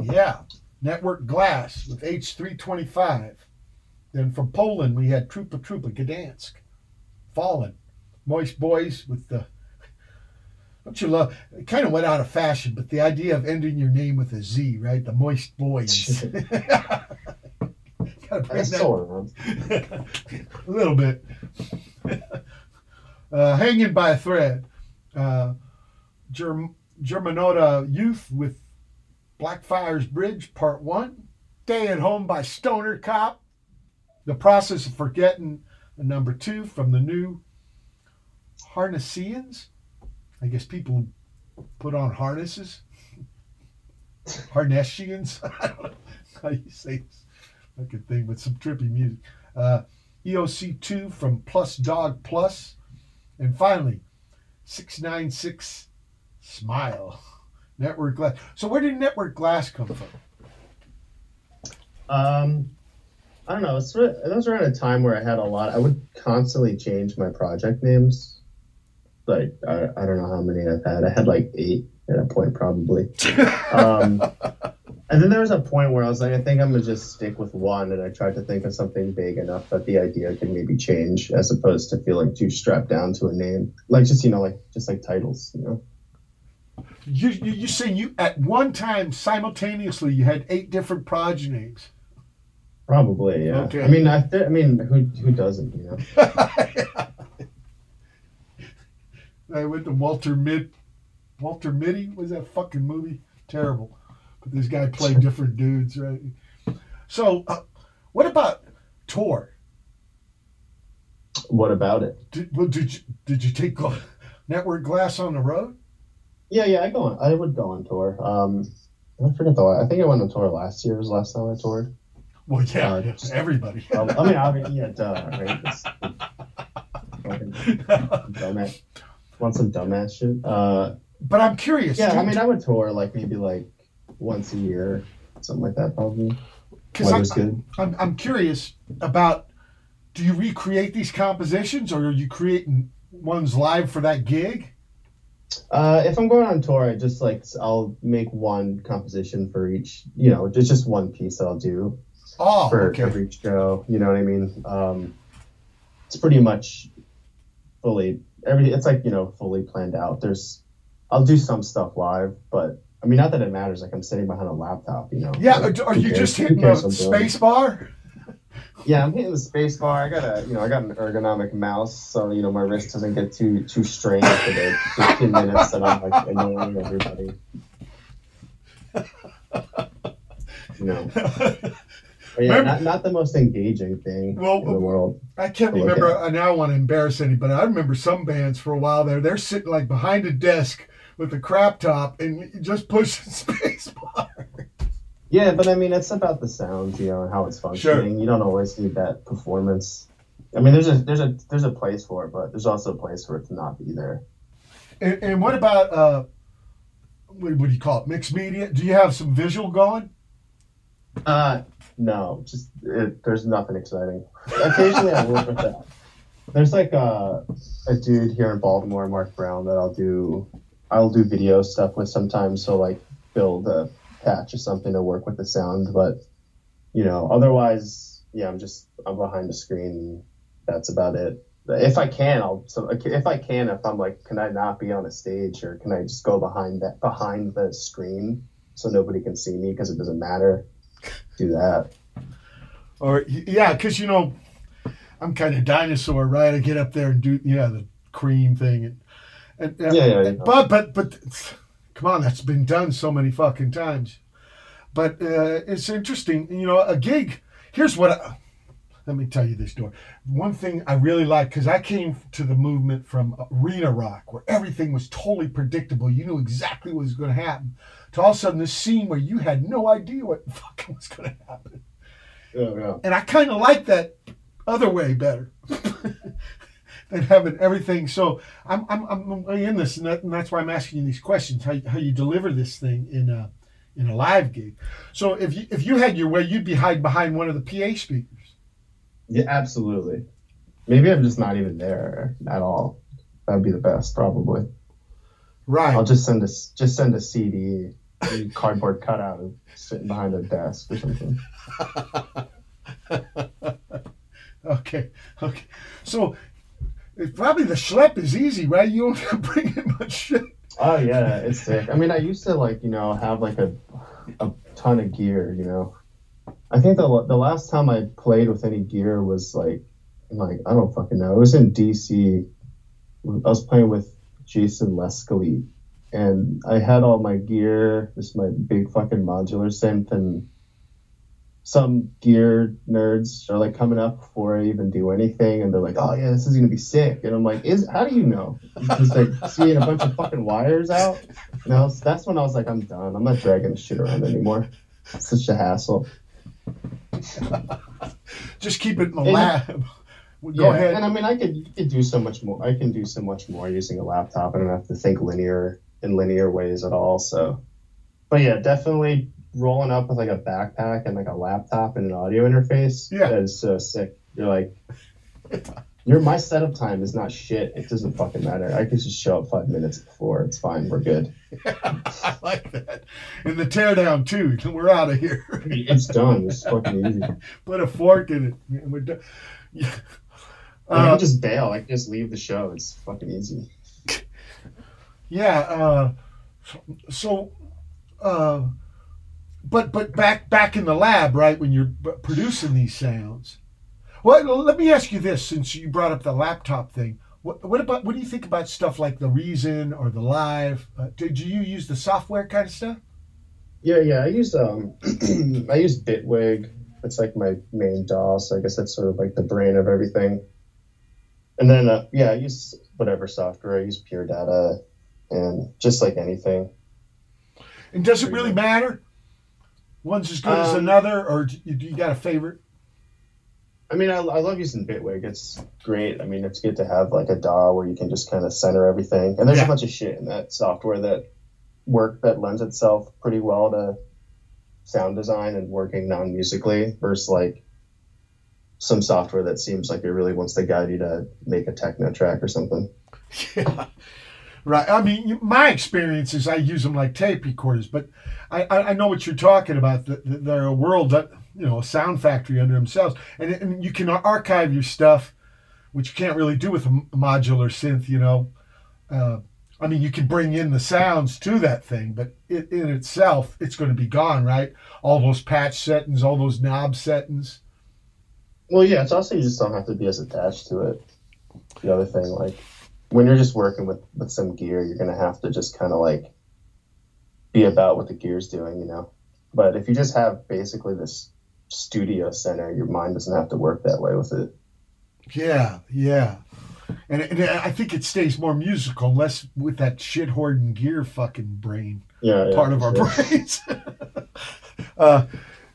Yeah, Network Glass with H325. Then from Poland, we had Trupa Trupa Gdansk. Fallen. Moistboyz with the. Don't you love? It kind of went out of fashion, but the idea of ending your name with a Z, right? The Moistboyz. Gotta bring That's that- still a little bit. uh, hanging by a thread. Uh, Germ- Germanotta Youth with Blackfriars Bridge, Part 1. Stay at Home by Stoner Cop. The Process of Forgetting, number 2 from the new Harnessians. I guess people put on harnesses. Harnessians. I don't know how you say this fucking thing with some trippy music. Uh, EOC2 from Plus Dog Plus. And finally, 696 Smile. Network Glass. So where did Network Glass come from? Um, I don't know. It's sort of- that was around a time where I had a lot. I would constantly change my project names. Like I, I don't know how many I've had. I had like eight at a point probably. Um, and then there was a point where I was like, I think I'm gonna just stick with one, and I tried to think of something big enough that the idea could maybe change, as opposed to feeling too strapped down to a name. Like just you know, like just like titles, you know. You, you, you saying you, at one time, simultaneously, you had eight different progenies. Probably, yeah. Okay. I mean, I, th- I mean, who who doesn't, you know? I went to Walter Mid, Walter Mitty was that fucking movie terrible, but this guy played different dudes, right? So, uh, what about tour? What about it? Did, well, did you did you take Network Glass on the road? Yeah, yeah, I go on. I would go on tour. Um, I forget the. I think I went on tour last year. Was the last time I toured. Well, yeah, Uh, just- everybody. Um, I mean, obviously, yeah, duh, right? Fucking dumbass. Want some dumbass shit? Uh, but I'm curious. yeah, I mean, I would tour like maybe like once a year, something like that, probably. 'cause I'm, I'm, I'm curious about do you recreate these compositions or are you creating ones live for that gig? Uh, if I'm going on tour, I just like I'll make one composition for each. You know, just just one piece that I'll do. Oh, for, okay. each show. You know what I mean? Um, it's pretty much fully every. It's like you know fully planned out. There's I'll do some stuff live, but I mean not that it matters. Like I'm sitting behind a laptop. You know? Yeah, Like, are, you just hitting the cares what I'm doing? space bar? Yeah, I'm hitting the space bar. I got a you know I got an ergonomic mouse, so you know my wrist doesn't get too too strained for the 15 minutes that I'm like annoying everybody. You know. But yeah, Remember- not, not the most engaging thing Well, in the world. I can't remember. at I now want to embarrass anybody. I remember some bands for a while there. They're sitting like behind a desk with a crap top and just pushing space bar. Yeah, but I mean, it's about the sound, you know, and how it's functioning. Sure. You don't always need that performance. I mean, there's a there's a there's a place for it, but there's also a place for it to not be there. And, and what about uh, what, what do you call it? Mixed media? Do you have some visual going? Uh, no, just it, there's nothing exciting. Occasionally, I work with that. There's like a a dude here in Baltimore, Mark Brown, that I'll do I'll do video stuff with sometimes. So like build a patch or something to work with the sound, but you know, otherwise, yeah, I'm just I'm behind the screen. That's about it. If I can, I'll. So if I can, if I'm like, can I not be on a stage, or can I just go behind that behind the screen so nobody can see me because it doesn't matter? Do that. Or yeah, because you know, I'm kind of dinosaur, right? I get up there and do yeah the cream thing and and, and- Yeah, yeah, yeah. but but but come on, that's been done so many fucking times. But uh, it's interesting, you know, a gig. Here's what. I, let me tell you this, door. One thing I really like because I came to the movement from arena rock, where everything was totally predictable. You knew exactly what was going to happen. To all of a sudden, this scene where you had no idea what fucking was going to happen Yeah, yeah. and I kind of like that other way better than having everything. So I'm I'm, I'm in this, and, that, and that's why I'm asking you these questions. How, how you deliver this thing in a in a live gig. So if you if you had your way, you'd be hiding behind one of the PA speakers. Yeah, absolutely. Maybe I'm just not even there at all. That'd be the best, probably. Right. I'll just send a just send a CD, a cardboard cutout of sitting behind a desk or something. Okay. Okay. So it's probably the schlep is easy, right? You don't have to bring in much shit. Oh yeah, it's sick. I mean, I used to like you know have like a a ton of gear. You know, I think the the last time I played with any gear was like like I don't fucking know. It was in DC. I was playing with Jason Lescalleet, and I had all my gear. This my big fucking modular synth and. Some gear nerds are like coming up before I even do anything, and they're like, "Oh yeah, this is gonna be sick," and I'm like, "Is how do you know?" Just like seeing a bunch of fucking wires out. And I was, that's when I was like, I'm done. I'm not dragging this shit around anymore. It's such a hassle. Just keep it in the Yeah. lab. Go yeah, ahead. and I mean, I could, you could do so much more. I can do so much more using a laptop. I don't have to think linear in linear ways at all. So, but yeah, definitely rolling up with like a backpack and like a laptop and an audio interface. Yeah. that is so sick. You're like, your my setup time is not shit. It doesn't fucking matter. I could just show up five minutes before. It's fine. We're good. I like that. And the teardown too. We're out of here. It's done. It's fucking easy. Put a fork in it. and We're done. Yeah. I Uh, can just bail. I can just leave the show. It's fucking easy. yeah. Uh, so, so uh, but but back back in the lab, right? When you're producing these sounds. Well, let me ask you this: since you brought up the laptop thing, what what about what do you think about stuff like the Reason or the Live? Uh, did you use the software kind of stuff? Yeah, yeah. I use um, I use Bitwig. It's like my main DAW, so I guess that's sort of like the brain of everything. And then uh, yeah, I use whatever software. I use Pure Data, and just like anything. And does it really matter? One's as good as Um, another, or do you, do you got a favorite? I mean, I, I love using Bitwig. It's great. I mean, it's good to have like a DAW where you can just kind of center everything. And there's Yeah. a bunch of shit in that software that work that lends itself pretty well to sound design and working non-musically versus like some software that seems like it really wants to guide you to make a techno track or something. Yeah. Right. I mean, my experience is I use them like tape recorders, but I, I, I know what you're talking about. That They're a world that, you know, a sound factory under themselves. And, and you can archive your stuff, which you can't really do with a modular synth, you know. Uh, I mean, you can bring in the sounds to that thing, but it, in itself, it's going to be gone, right? All those patch settings, all those knob settings. Well, yeah, it's also you just don't have to be as attached to it. The other thing, like when you're just working with with some gear, you're gonna have to just kind of like be about what the gear's doing, you know. But if you just have basically this studio center, your mind doesn't have to work that way with it. Yeah, yeah. And, and I think it stays more musical, less with that shit hoarding gear fucking brain Yeah, yeah, part of our sure. brains. uh,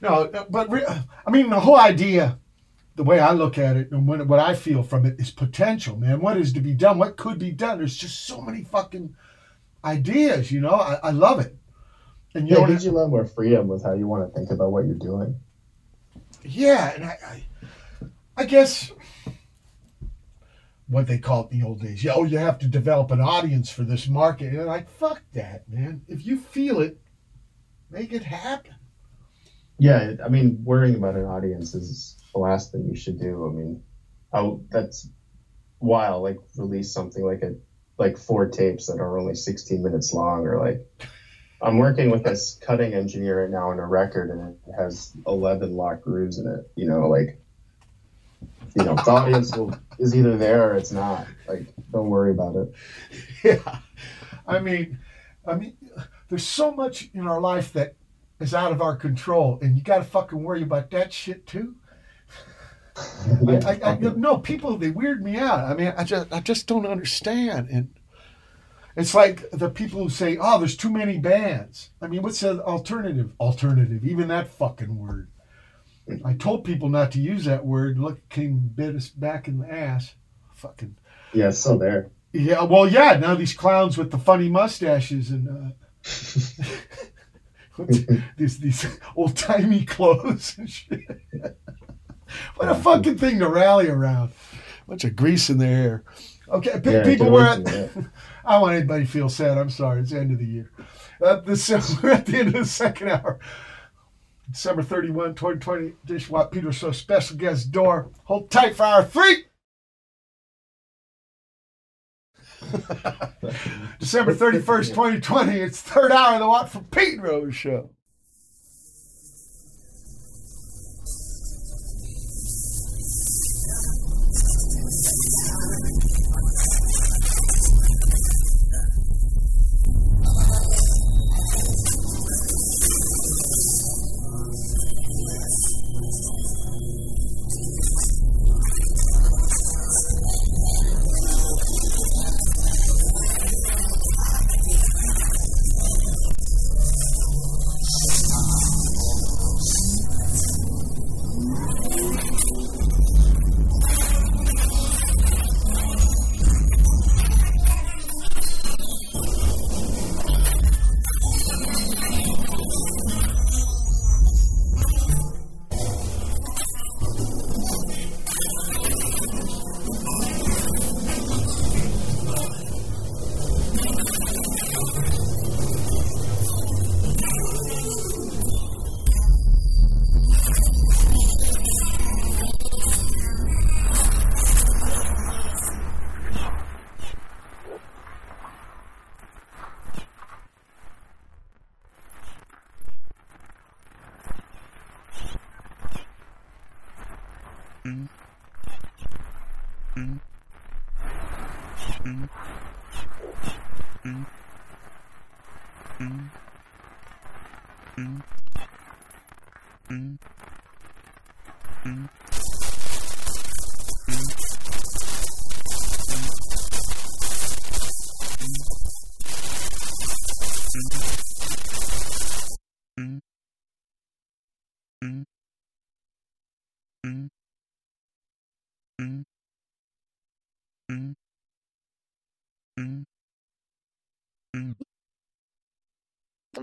no, but re- I mean, the whole idea, the way I look at it and what, what I feel from it is potential, man. What is to be done? What could be done? There's just so many fucking ideas, you know? I, I love it. And you Yeah, it gives you a lot more freedom with how you want to think about what you're doing. Yeah, and I, I, I guess what they call it in the old days. Yeah, oh, you have to develop an audience for this market. And like, fuck that, man. If you feel it, make it happen. Yeah, I mean, worrying about an audience is the last thing you should do. I mean, I, that's why I'll like release something like a like four tapes that are only 16 minutes long, or like I'm working with this cutting engineer right now on a record, and it has 11 locked grooves in it. You know, like you know, the audience will, is either there or it's not. Like, don't worry about it. Yeah. I mean, I mean, there's so much in our life that is out of our control, and you got to fucking worry about that shit too. I, I, I, no, people they weird me out. I mean, I just I just don't understand, and it's like the people who say, "Oh, there's too many bands." I mean, what's the alternative? Alternative, even that fucking word. I told people not to use that word. Look, it came bit us back in the ass. Fucking Yeah, it's still there. yeah. Well, yeah. Now these clowns with the funny mustaches and uh, these these old timey clothes and shit. what a fucking thing to rally around. Bunch of grease in their hair. Okay, Yeah, people were I don't want anybody to feel sad. I'm sorry. It's the end of the year. Uh, this, we're at the end of the second hour. December 31, 2020. Dish Watt Peter Show special guest door. Hold tight for hour three. December 31st, 2020. It's third hour of the Watt Pete Pedro show.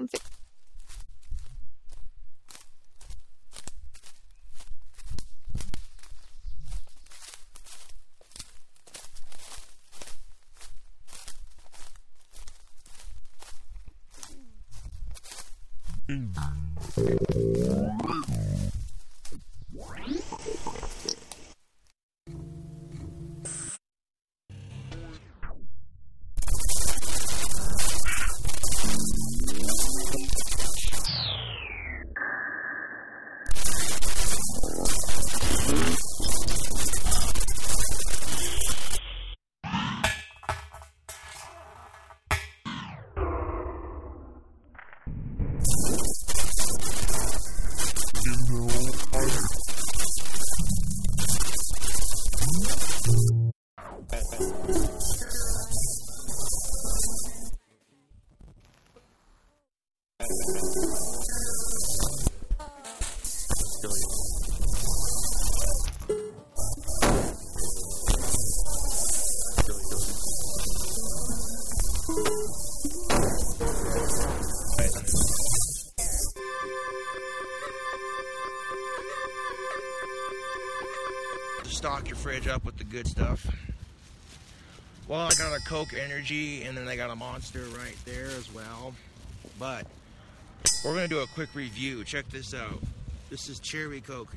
Stock up with the good stuff. Well, I got a Coke Energy and then I got a Monster right there as well. But we're to do a quick review. Check this out. This is Cherry Coke.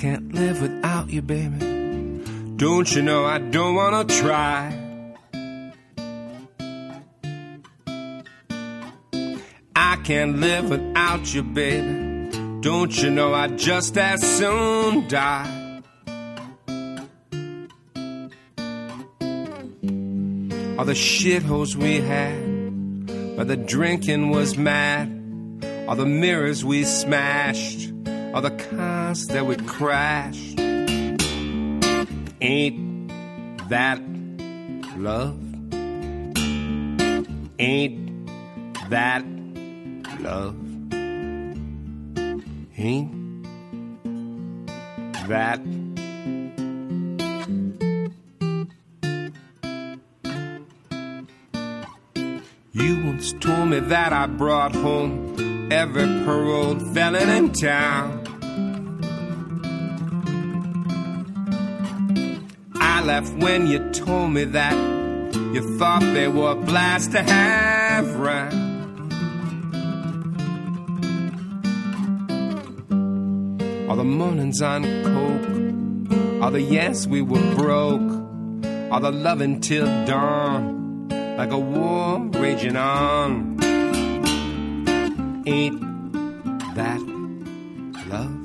Can't live without you, baby. Don't you know I don't wanna try? I can't live without you, baby. Don't you know I'd just as soon die? All the shitholes we had, where the drinking was mad, all the mirrors we smashed, all the cars that we crash. Ain't that love? Ain't that love? Ain't that You once told me that I brought home every paroled felon in town. Left when you told me that you thought they were a blast to have round. All the mornings on coke, all the yes we were broke, all the loving till dawn, like a war raging on. Ain't that love?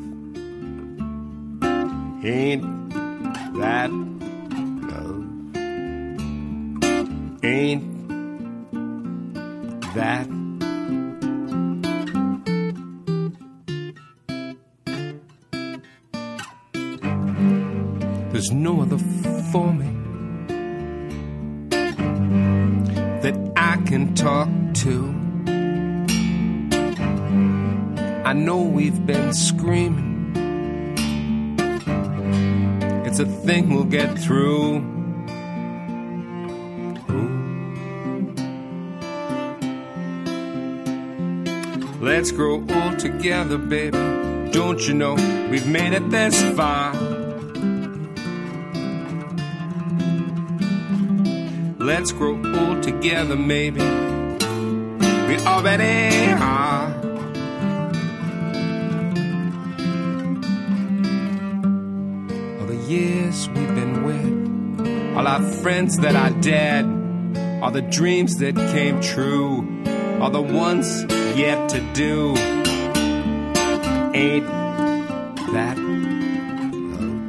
Ain't that Ain't that There's no other for me that I can talk to. I know we've been screaming. It's a thing we'll get through. Let's grow old together, baby. Don't you know we've made it this far? Let's grow old together, maybe. We already are. All the years we've been with, all our friends that are dead, all the dreams that came true, all the ones yet to do. Ain't that love?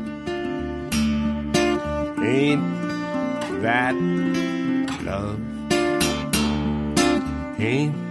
Ain't that love? Ain't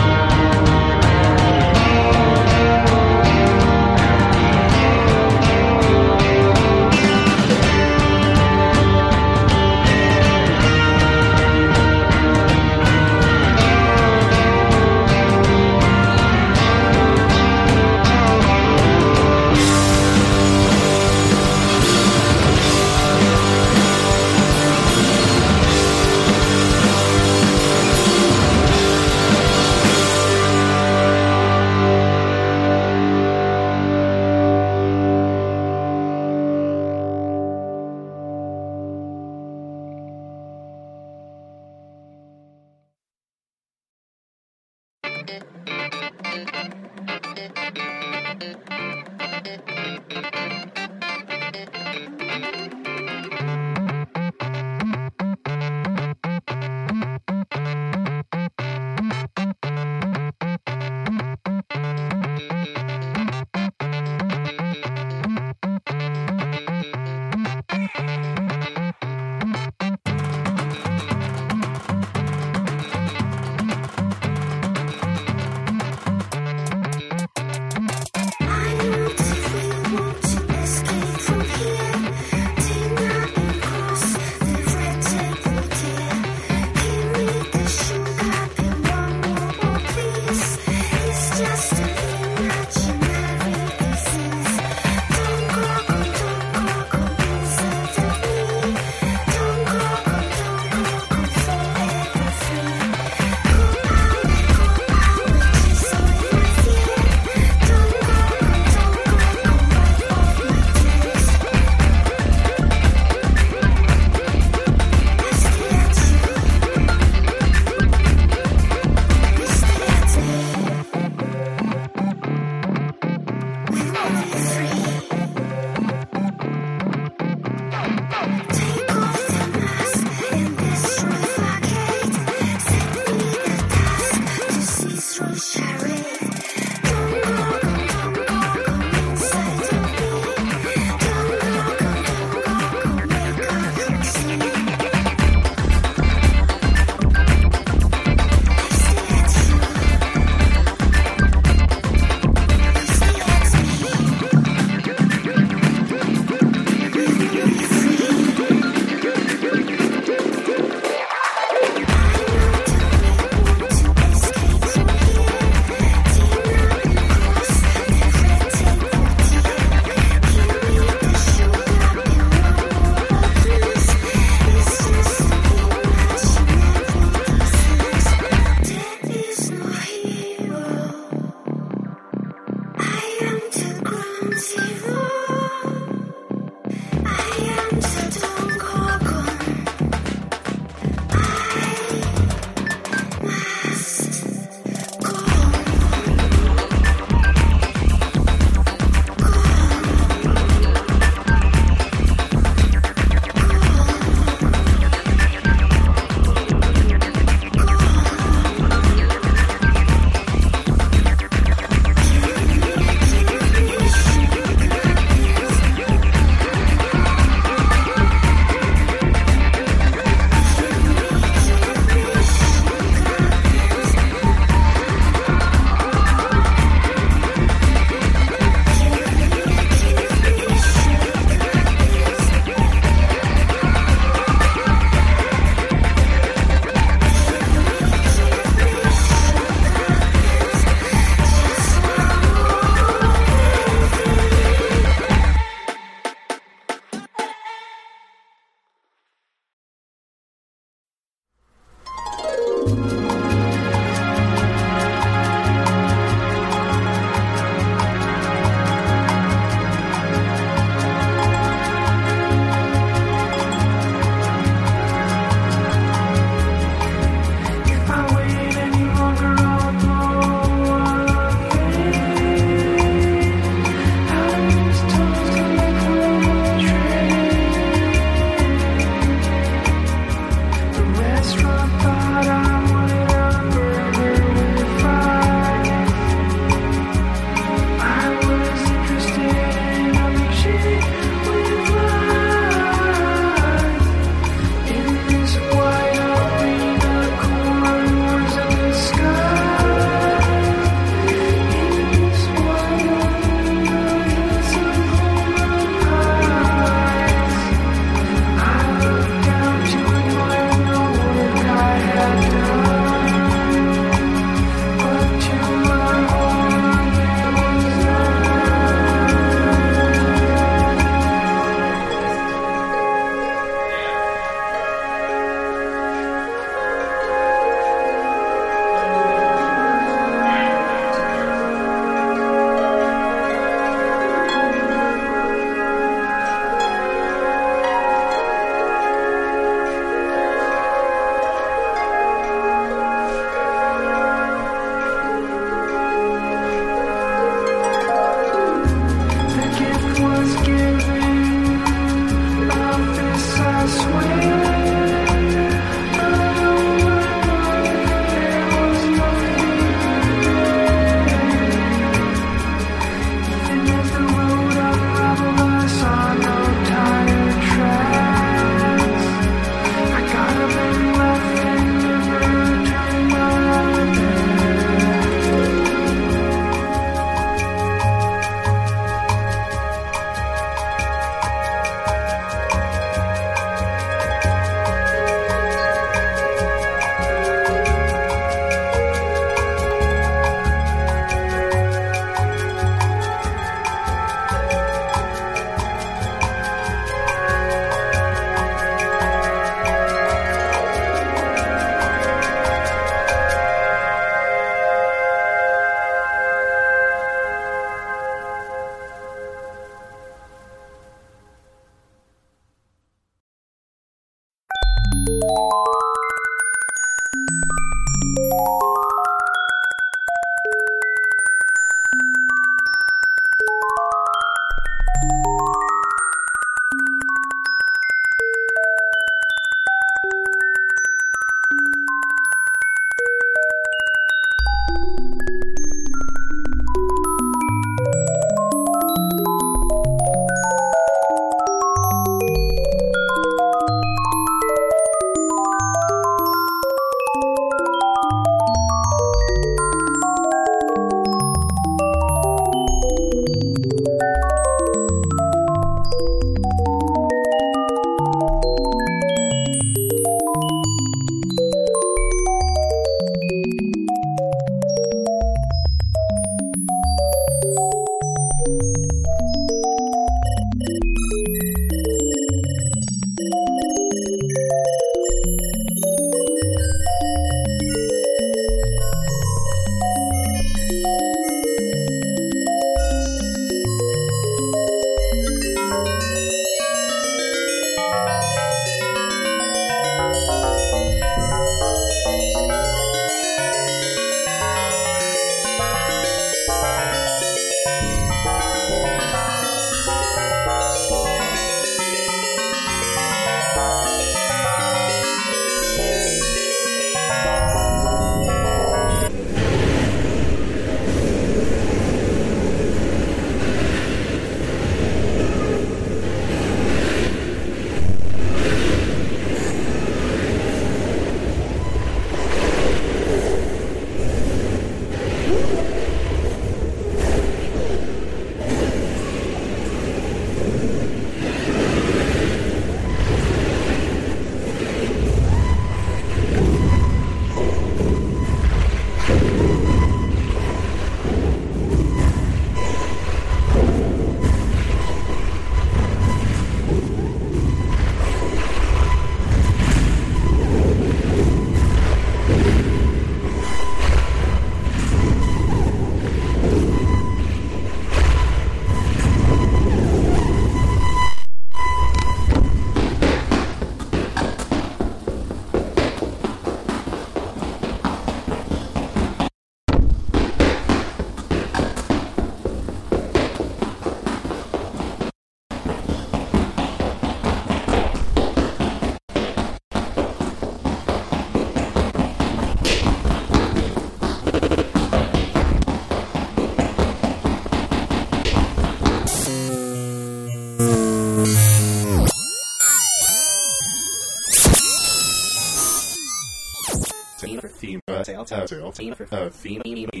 telltale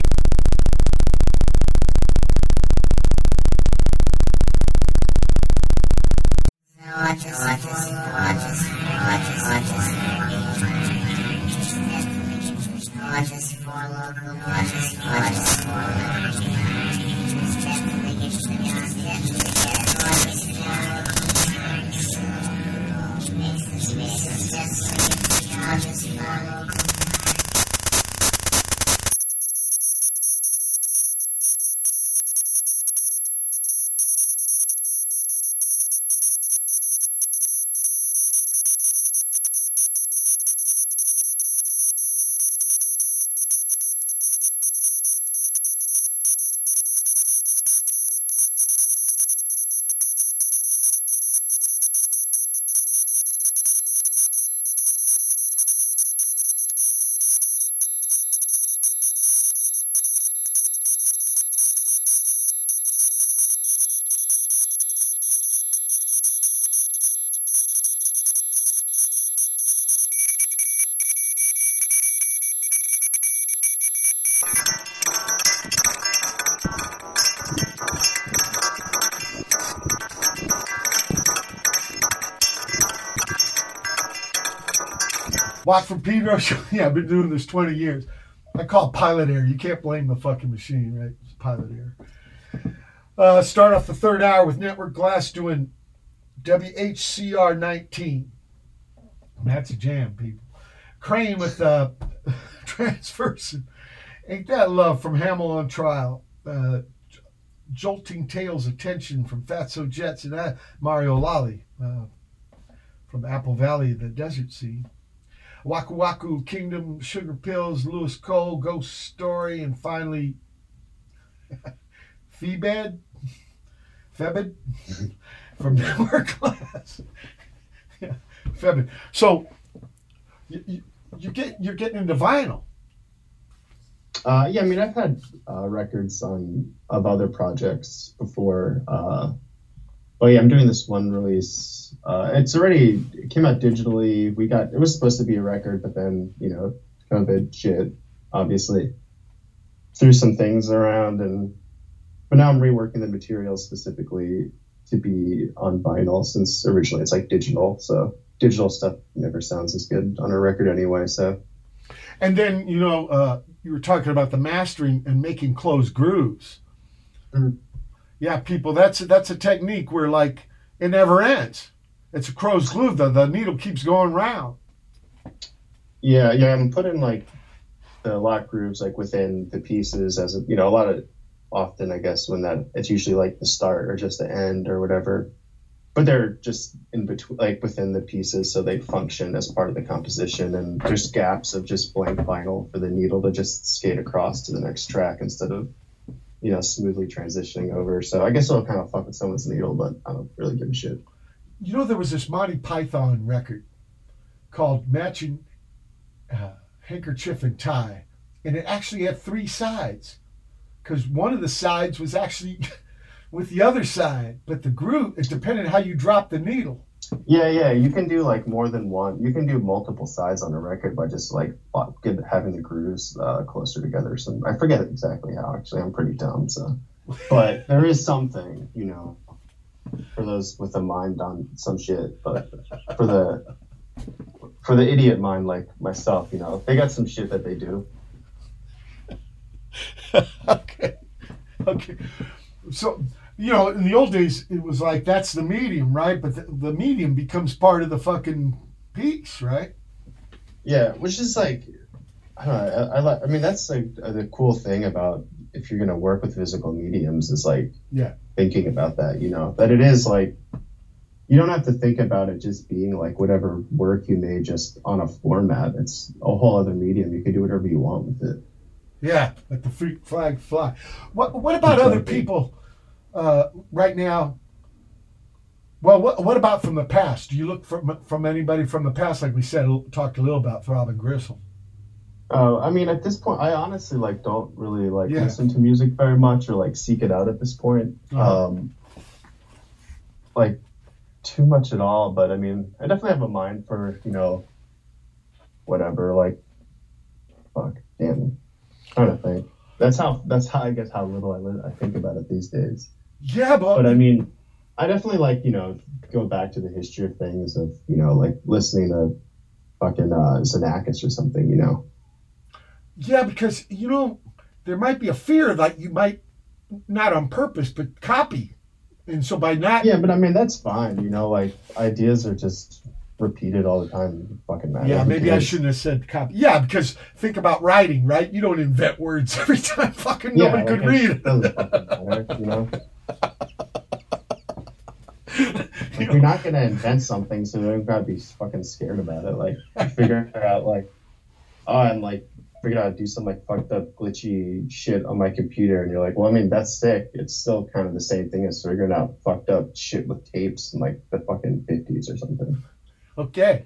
Watt from Pedro Yeah, I've been doing this 20 years. I call it pilot air. You can't blame the fucking machine, right? It's pilot air. Uh, start off the third hour with Network Glass doing WHCR 19. That's a jam, people. Crane with uh, Traversing. Ain't that love from Hamell on Trial? Uh, Jolting Tales of Tension from Fatso Jetson uh, Mario Lalli uh, from Apple Valley, the Desert Sea. Waqwaq Kingdom, Sugar Pills, Louis Cole, Ghost Story, and finally Feebed, Febed from Network Glass. yeah, Febed. So you, you, you get you're getting into vinyl. Uh, yeah, I mean, I've had uh, records on of other projects before, uh, but yeah, I'm doing this one release. Uh, it's already it came out digitally. We got it was supposed to be a record, but then you know, COVID shit, obviously, threw some things around, and but now I'm reworking the material specifically to be on vinyl since originally it's like digital. So digital stuff never sounds as good on a record anyway. So And then you know uh, you were talking about the mastering and making closed grooves. Mhm. Yeah, people, that's that's a technique where like it never ends. It's a crow's glue. The the needle keeps going round. Yeah, yeah, I'm putting like the lock grooves like within the pieces as a, you know a lot of often I guess when that it's usually like the start or just the end or whatever, but they're just in between like within the pieces so they function as part of the composition and there's gaps of just blank vinyl for the needle to just skate across to the next track instead of you know smoothly transitioning over. So I guess it'll kind of fuck with someone's needle, but I don't really give a shit. You know there was this Monty Python record called Matching uh, Handkerchief and Tie, and it actually had three sides because one of the sides was actually with the other side, but the groove it depended how you drop the needle. Yeah, yeah, you can do like more than one. You can do multiple sides on a record by just like having the grooves uh, closer together. So I forget exactly how. Actually, I'm pretty dumb. So, but there is something, you know, for those with a mind on some shit. But for the for the idiot mind like myself, you know, they got some shit that they do. okay. Okay. So, you know, in the old days, it was like that's the medium, right? But the, the medium becomes part of the fucking piece, right? Yeah, which is like, I don't know. I, I, like- I mean, that's like uh, the cool thing about if you're gonna work with physical mediums is like Yeah. thinking about that. You know, that it is like you don't have to think about it just being like whatever work you made just on a format. It's a whole other medium. You can do whatever you want with it. Yeah, let the freak flag fly. What What about other people uh, right now? Well, what What about from the past? Do you look from from anybody from the past? Like we said, talked a little about Throbbing Gristle. Uh, I mean, at this point, I honestly like don't really like Yeah. listen to music very much or like seek it out at this point. Uh-huh. Um, like too much at all. But I mean, I definitely have a mind for you know whatever. Like fuck, damn. trying to think. That's how. That's how I guess how little I I think about it these days. Yeah, but, But I mean, I definitely like you know go back to the history of things of you know like listening to fucking uh, Xenakis or something. You know. yeah, because you know there might be a fear that you might not on purpose but copy, and so by not Yeah, but I mean that's fine. You know, like ideas are just repeated all the time. Fucking matter. Yeah, Who maybe I shouldn't have said copy. Yeah, because think about writing, right? You don't invent words every time. Fucking Yeah, nobody could read it it. doesn't fucking matter, you know. Like, you're not gonna invent something, so you don't gotta be fucking scared about it. Like you figure out like, oh, I'm like figured out how to do some like fucked up glitchy shit on my computer, and you're like, well, I mean that's sick. It's still kind of the same thing as figuring out fucked up shit with tapes in like the fucking fifties or something. Okay,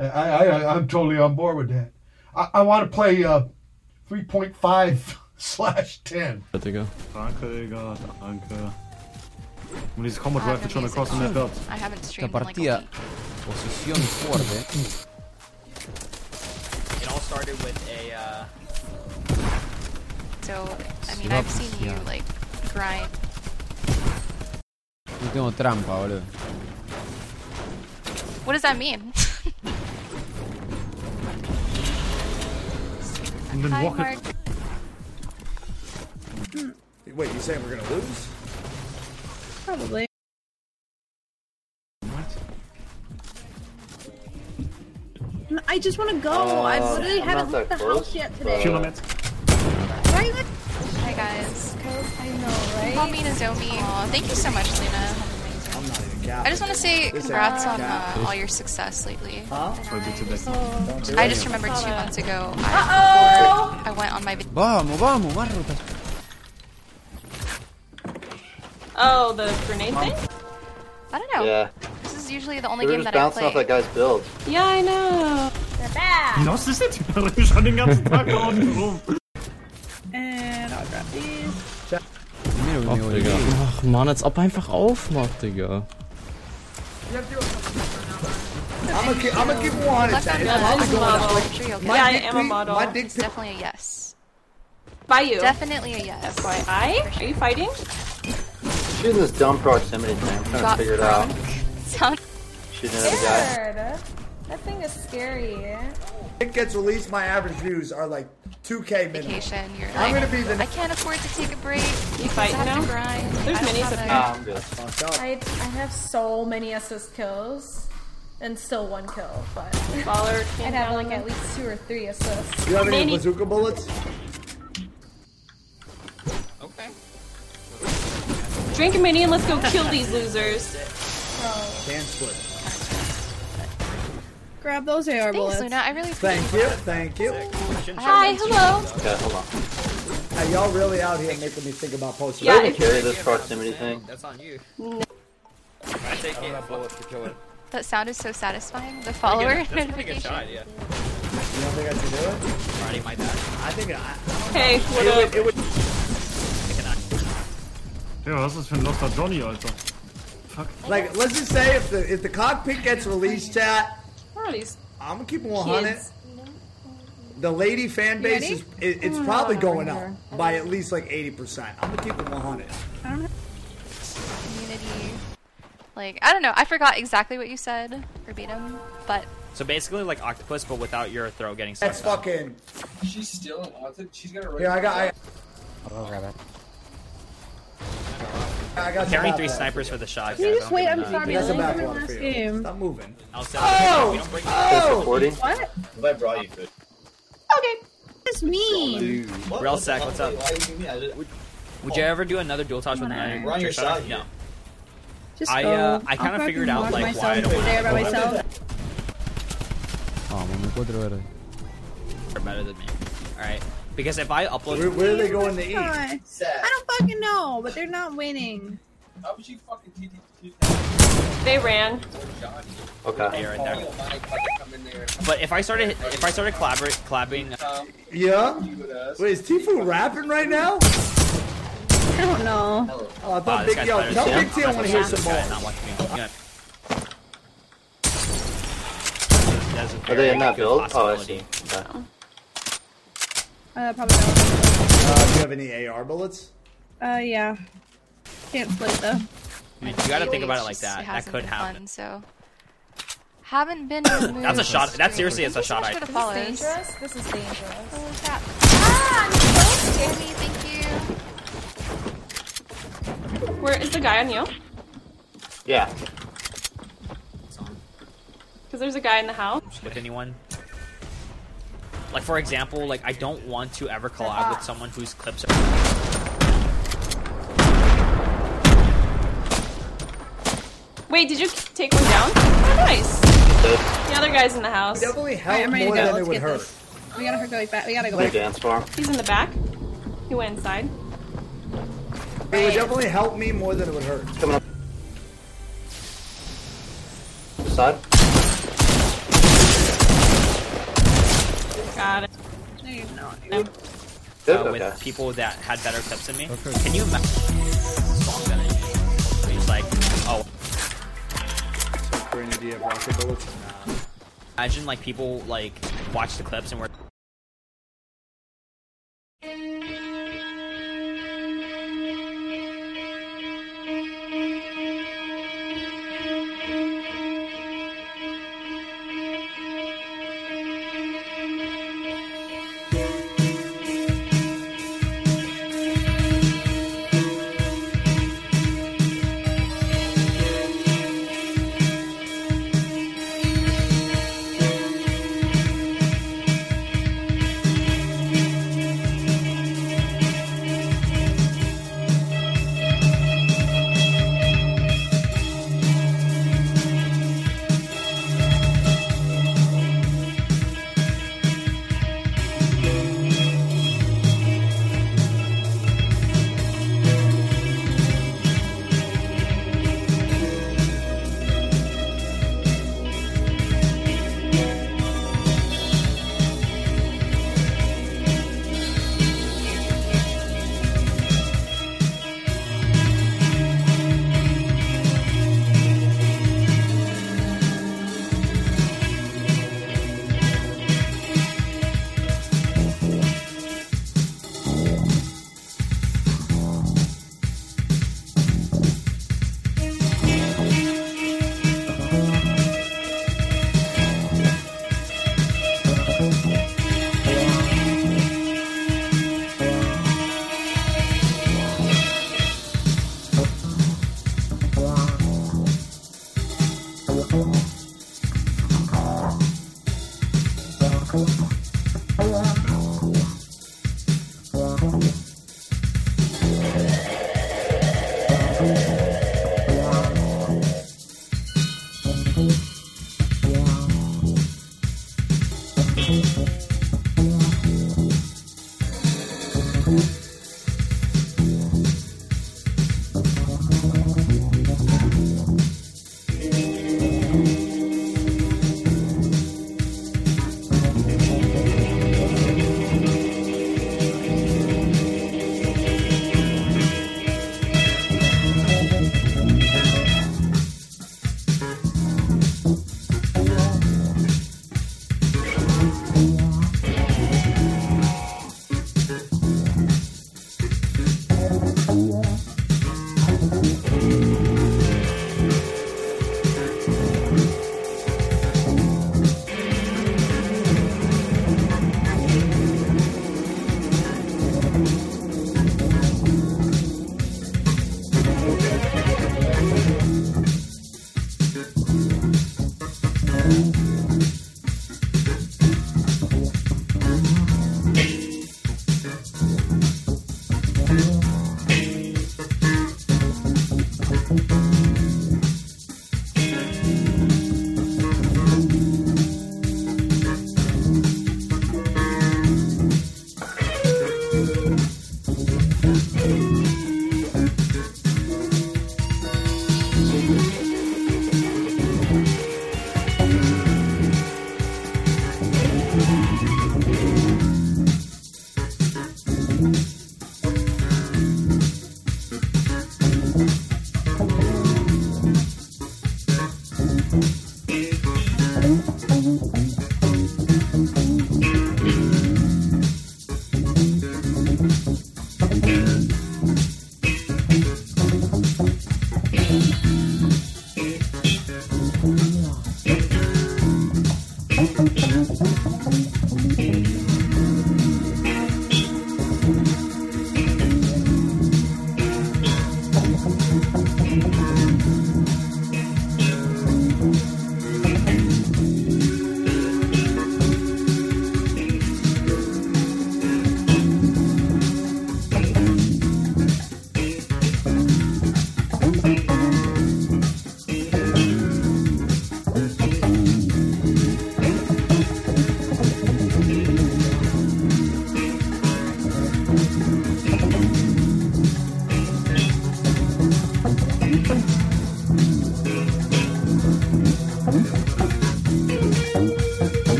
I, I I'm totally on board with that. I, I want to play uh, three point five slash ten. Digga. Danke, Digga, danke. Und dieses Combat I have Rifle no schon music across the on. net. I haven't La streamed in like a partita week. Posizioni fuori. It all started with a. Uh, So, I mean, I've seen you like grind. Ultimo trampa, boludo. What does that mean? And then Hi, rocket. Mark. Wait, you saying we're gonna lose? Probably. What? I just want to go. I Uh, literally I'm haven't left the close, house yet today. Few minutes. Why are you Hi guys. I know, right? Call me Nozomi. Aw, thank you so much, Luna. I'm not even capping. I just want to say congrats on uh, all your success lately. Huh? I just remember two months ago. I, I went on my. vac- Vamos, vamos, Oh, the grenade thing? I don't know. Yeah. This is usually the only We were game just that I bouncing play. off that guy's build. Ja, I know. They're bad. Was ist das? Ich renn schon den ganzen Tag da unten rum. And I'll grab these. Nemmeno Ach, che mi Digga. voglio dire. Ach, Mann, als ob er einfach aufmacht, Digga. I'm gonna keep, I'm gonna keep 100. Left on I'm I'm model. up, I'm sure you'll get Yeah, I am a model. my dick It's definitely a yes. By you. Definitely a yes. FYI? Are you fighting? Shooting this dumb proximity thing. I'm trying Got to figure it out. Sound. Shooting another guy. Scared. That thing is scary. It gets released. My average views are like 2k minimum. Vacation. You're I'm like, gonna be the. I can't afford to take a break. You because fighting I have now? to grind. There's I don't minis have up here. Ah, I'm good. Fucked up. I I have so many assist kills, and still one kill, but Baller I'd have down. like at least two or three assists. Do you have any Mini- bazooka bullets? okay. Drink a mini and let's go kill these losers. Can split. Grab those AR Thanks, bullets. Luna. I really Thank you. Thank you. Hi, hello. Okay, hold on. Hey, y'all really out here making me think about posting. Yeah, I can if carry this proximity thing. That's on you. No. I take I don't it. have bullets to kill it. That sound is so satisfying. The follower That's a pretty good notification. shot, yeah. You don't think I should do it? Riding my dad. I think I. Hey, It what would, up? it would. Digga, was ist das für ein Loster Johnny, Alter? Like, let's just say if the if the cockpit gets released, chat, What I'm gonna keep it 100. kids? The lady fan base is it, it's probably mm. going up by at least like 80%. I'm gonna keep it 100. Community. Like, I don't know. I forgot exactly what you said verbatim, but So basically, like octopus, but without your throat getting stuck. That's fucking. She's still unwanted. She's gonna. Right. Here, I got. I, I got Carrying back three ones. snipers for the shot. Can you just I'm wait? I'm that. sorry. That's a Only back one last for you. game. Stop moving. I'll sell Oh! it. We don't Oh! 40. What? If I brought you food. Okay. That's mean. Real sec, what's up? Why you me? I just, Would you ever do another dual touch with Whatever. an Run your shot, No. Just I, go. uh, I kinda fucking figured out, walk like, myself why I don't over there by wanna- myself. Vamos, mi quattro ore. You're better than me. Alright. Because if I upload. Where, where are they going to eat? God. I don't fucking know, but they're not winning. How would you fucking TT They ran. Okay. Yeah, right you mind fucking in there? But if I started, if I started collabor- collabing, Um, Yeah. you with us. Wait, is Tifu rapping right now? I don't know. Oh, I wow, thought this Big guy's Yo. better Tell than Big T I want to hear some more. Not watching me. Yeah. That's a Are they in that good build? Oh, I possibility. see. Okay. Uh, probably not. Uh, do you have any AR bullets? Uh, yeah. Can't split though. I mean, you got to think about it like that. That could happen. Fun, so haven't been in the mood. That's a shot. to That seriously is a Thank you so shot much item. for the This is dangerous. This is dangerous. Holy crap. Ah, I'm close, Tammy. Thank you. Where is the guy on you? Yeah. Because there's a guy in the house. with anyone. Like for example, like I don't want to ever collab with someone whose clips are. Wait, did you take one down? Oh, nice. The other guy's in the house. Definitely Alright, I'm ready to go. Let's get this. We gotta go back. We gotta go back. dance farm. He's in the back. He went inside. It would definitely help me more than it would hurt. Coming up. Side. Got it. No, you're not. No. Good, uh, okay. with people that had better clips than me. Can you imagine? Song energy. Where he's like, oh. Grenade, do you have rocket bullets? Imagine like people like watch the clips and were.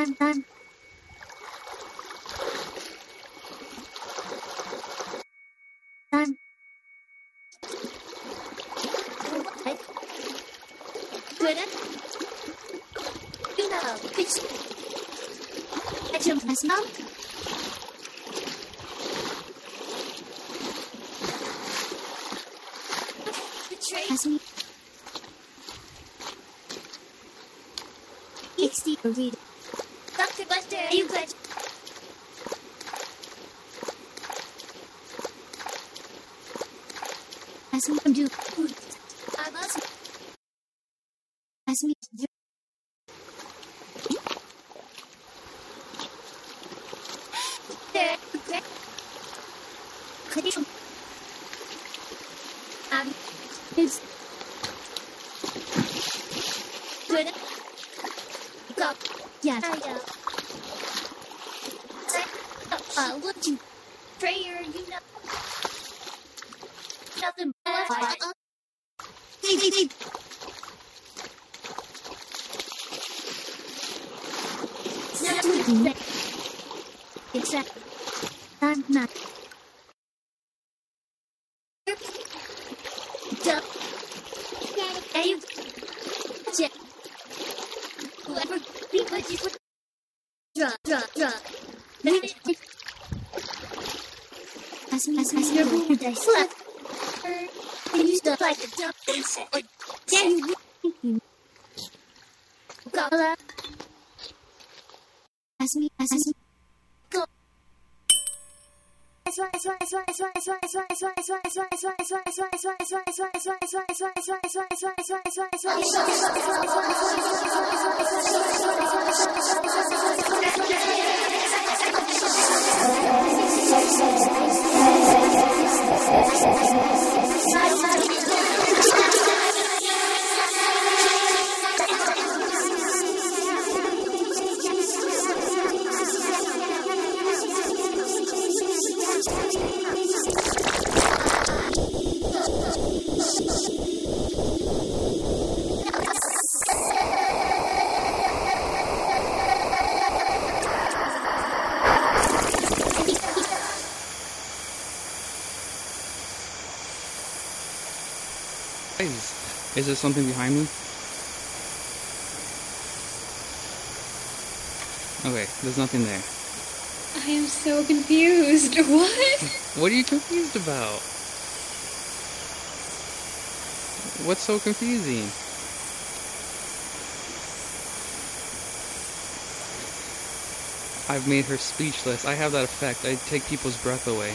You know, fix. I jumped. Dr. Buster, are you good? Pass me from do. I must. Pass me. do. There. Okay. Condition. Um. It's. Good. Go. Yes. I know. Uh, look you. Prayer, you know. Nothing but. Uh, hey, hey, hey. Nothing but. Except. I'm not. Duh. Are you? Check. Whoever be what you put. Draw, draw, draw. Pass me, pass boomer dice. Look. They used to like a dump insect. Yeah, you you. Pass me, pass me. Go. Guys, すいません。There's nothing there. I am so confused. What? What are you confused about? What's so confusing? I've made her speechless. I have that effect. I take people's breath away.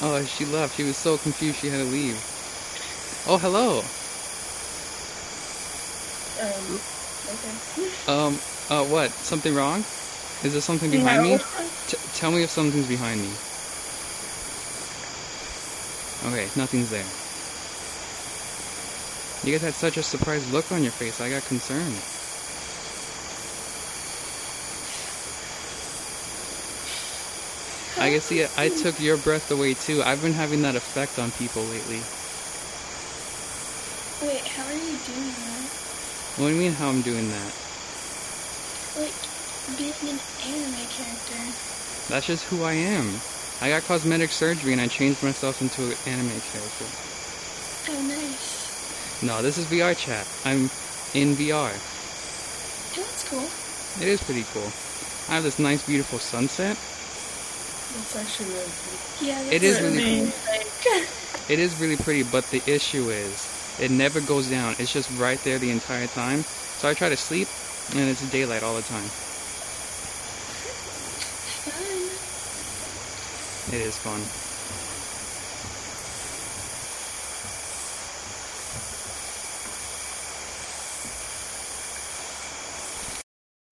oh, she left. She was so confused she had to leave. Oh, hello. Um, okay. Um, uh, what? Something wrong? Is there something behind me? T- tell me if something's behind me. Okay, nothing's there. You guys had such a surprised look on your face, I got concerned. I can see it. I took your breath away too. I've been having that effect on people lately. Wait, how are you doing that? What do you mean how I'm doing that? Like, being an anime character. That's just who I am. I got cosmetic surgery and I changed myself into an anime character. Oh, nice. No, this is VR chat. I'm in VR. Oh, that's cool. It is pretty cool. I have this nice, beautiful sunset. That's actually really pretty. Yeah, that's It is really I mean. It is really pretty, but the issue is it never goes down. It's just right there the entire time. So I try to sleep, and it's daylight all the time. It is fun.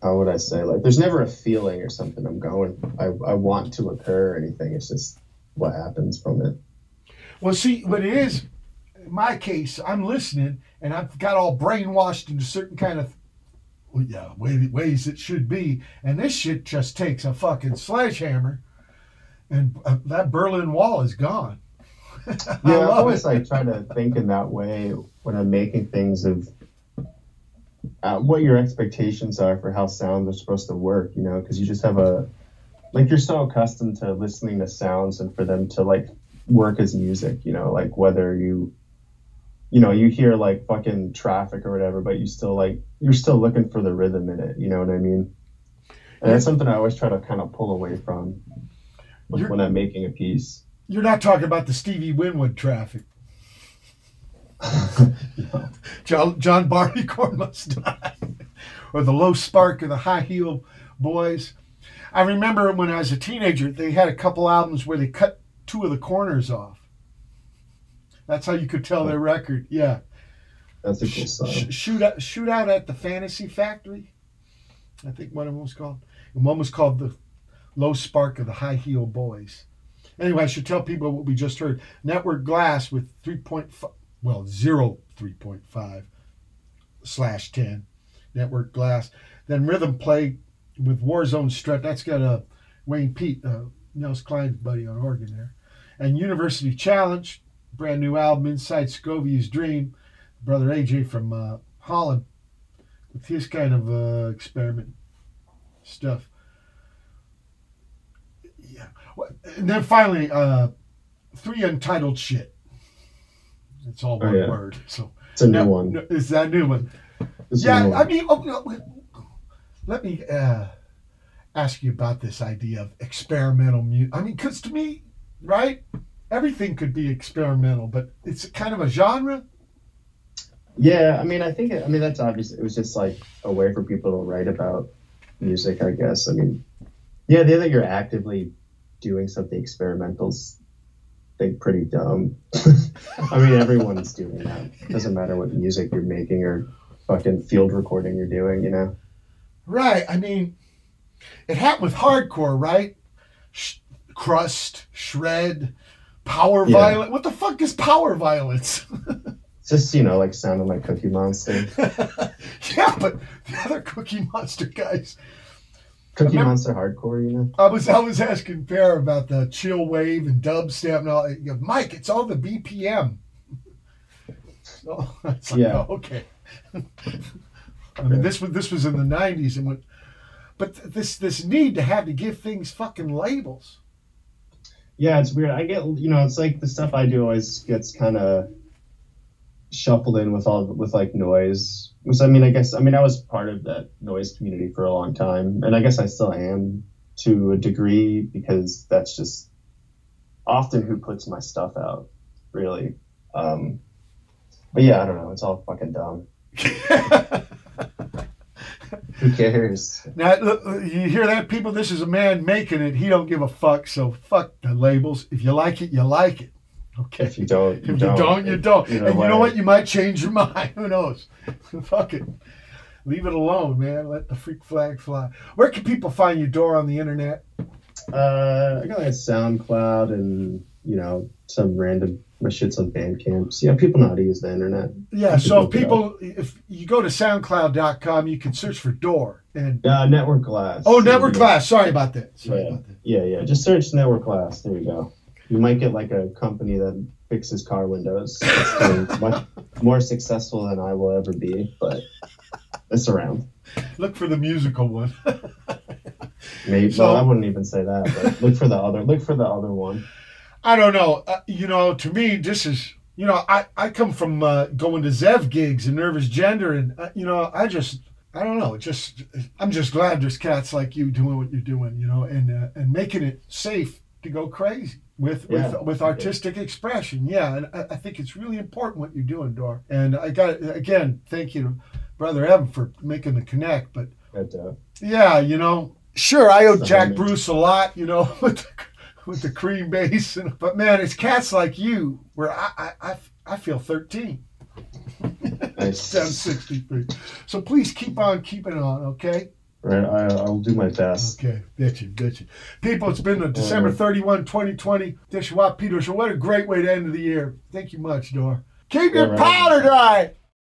how would I say? Like, there's never a feeling or something I'm going. I, I want to occur or anything. It's just what happens from it. Well, see, what it is, in my case, I'm listening and I've got all brainwashed into certain kind of well, yeah, way, ways it should be. And this shit just takes a fucking sledgehammer and uh, that Berlin Wall is gone. I Yeah, I always it. like try to think in that way when I'm making things of uh, what your expectations are for how sounds are supposed to work. You know, because you just have a like you're so accustomed to listening to sounds and for them to like work as music. You know, like whether you you know you hear like fucking traffic or whatever, but you still like you're still looking for the rhythm in it. You know what I mean? And that's something I always try to kind of pull away from when, when I'm making a piece. You're not talking about the Stevie Winwood traffic. John, John Barleycorn must die. or the low spark of the high heel boys. I remember when I was a teenager, they had a couple albums where they cut two of the corners off. That's how you could tell their record. Yeah. That's a cool song. Sh- shoot out, shoot out at the Fantasy Factory. I think one of them was called. And one was called the Low Spark of the High Heel Boys. Anyway, I should tell people what we just heard. Network Glass with 3.5, well, zero 3.5 slash 10. Network Glass. Then Rhythm Plague with Warzone Strut. That's got a Wayne Peet, uh, Nels Cline's buddy on organ there. And University Challenged, brand new album, Inside Segovia's Dream. Brother AJ from uh, Holland with his kind of uh, experiment stuff. Yeah. And then finally, uh, three untitled shit. It's all Oh, one yeah. word. So It's a new No, one. no, It's that new one. It's yeah, new one. I mean, oh, no, let me uh, ask you about this idea of experimental music. I mean, because to me, right, everything could be experimental, but it's kind of a genre. Yeah, I mean, I think, it, I mean, that's obvious. It was just like a way for people to write about music, I guess. I mean, yeah, the that you're actively doing something experimental's, think, pretty dumb. I mean, everyone's doing that. It doesn't matter what music you're making or fucking field recording you're doing, you know? Right. I mean, it happened with hardcore, right? Sh- crust, shred, power Yeah. violence. What the fuck is power violence? It's just, you know, like sounding like Cookie Monster. yeah, but the other Cookie Monster guys. Cookie Remember- Monster hardcore, you know? I was I was asking Pear about the chill wave and dubstep and all. He goes, Mike, it's all the BPM. Oh, it's like, Yeah. oh, okay. I mean, this was this was in the '90s, and when, but th- this this need to have to give things fucking labels. Yeah, it's weird. I get, you know, it's like the stuff I do always gets kind of shuffled in with all with like noise. Which I mean, I guess I mean I was part of that noise community for a long time, and I guess I still am to a degree because that's just often who puts my stuff out, really. Um, but yeah, I don't know. It's all fucking dumb. who cares? Now look, you hear that, people? This is a man making it. He don't give a fuck. So fuck the labels. If you like it, you like it. Okay. If you don't, If you don't, you don't. Either and you know what? You might change your mind. Who knows? Fuck it. Leave it alone, man. Let the freak flag fly. Where can people find your door on the internet? Uh, I got like SoundCloud and you know some random my shit's on Bandcamp. So, yeah, people know how to use the internet. Yeah, so look it up. people, if you go to SoundCloud.com, you can search for door. And Uh, Network Glass. oh, Network Yeah. Glass. Sorry about that. Sorry Yeah. about that. yeah, yeah. Just search Network Glass. There you go. You might get like a company that fixes car windows. It's much more successful than I will ever be, but it's around. Look for the musical one. Maybe So- well, I wouldn't even say that, but look for the other. Look for the other one. I don't know. Uh, you know, to me, this is. You know, I, I come from uh, going to Zev gigs and Nervous Gender, and uh, you know, I just I don't know. Just I'm just glad there's cats like you doing what you're doing. You know, and uh, and making it safe to go crazy with Yeah. with with artistic expression. Yeah, and I, I think it's really important what you're doing, Dor. And I got again, thank you to Brother Evan for making the connect. But But, uh, yeah, you know, sure, I owe Jack Bruce a lot, you know, with the, cream bass. And, but man, it's cats like you where I I, I, feel 13. Nice. I'm 63. So please keep on keeping on, okay? right, I, I'll do my best. Okay, get you, get you. People, it's been December 31, 2020. Dishwap Peter Show. What a great way to end the year. Thank you much, Dor. Keep Yeah, your right. powder dry.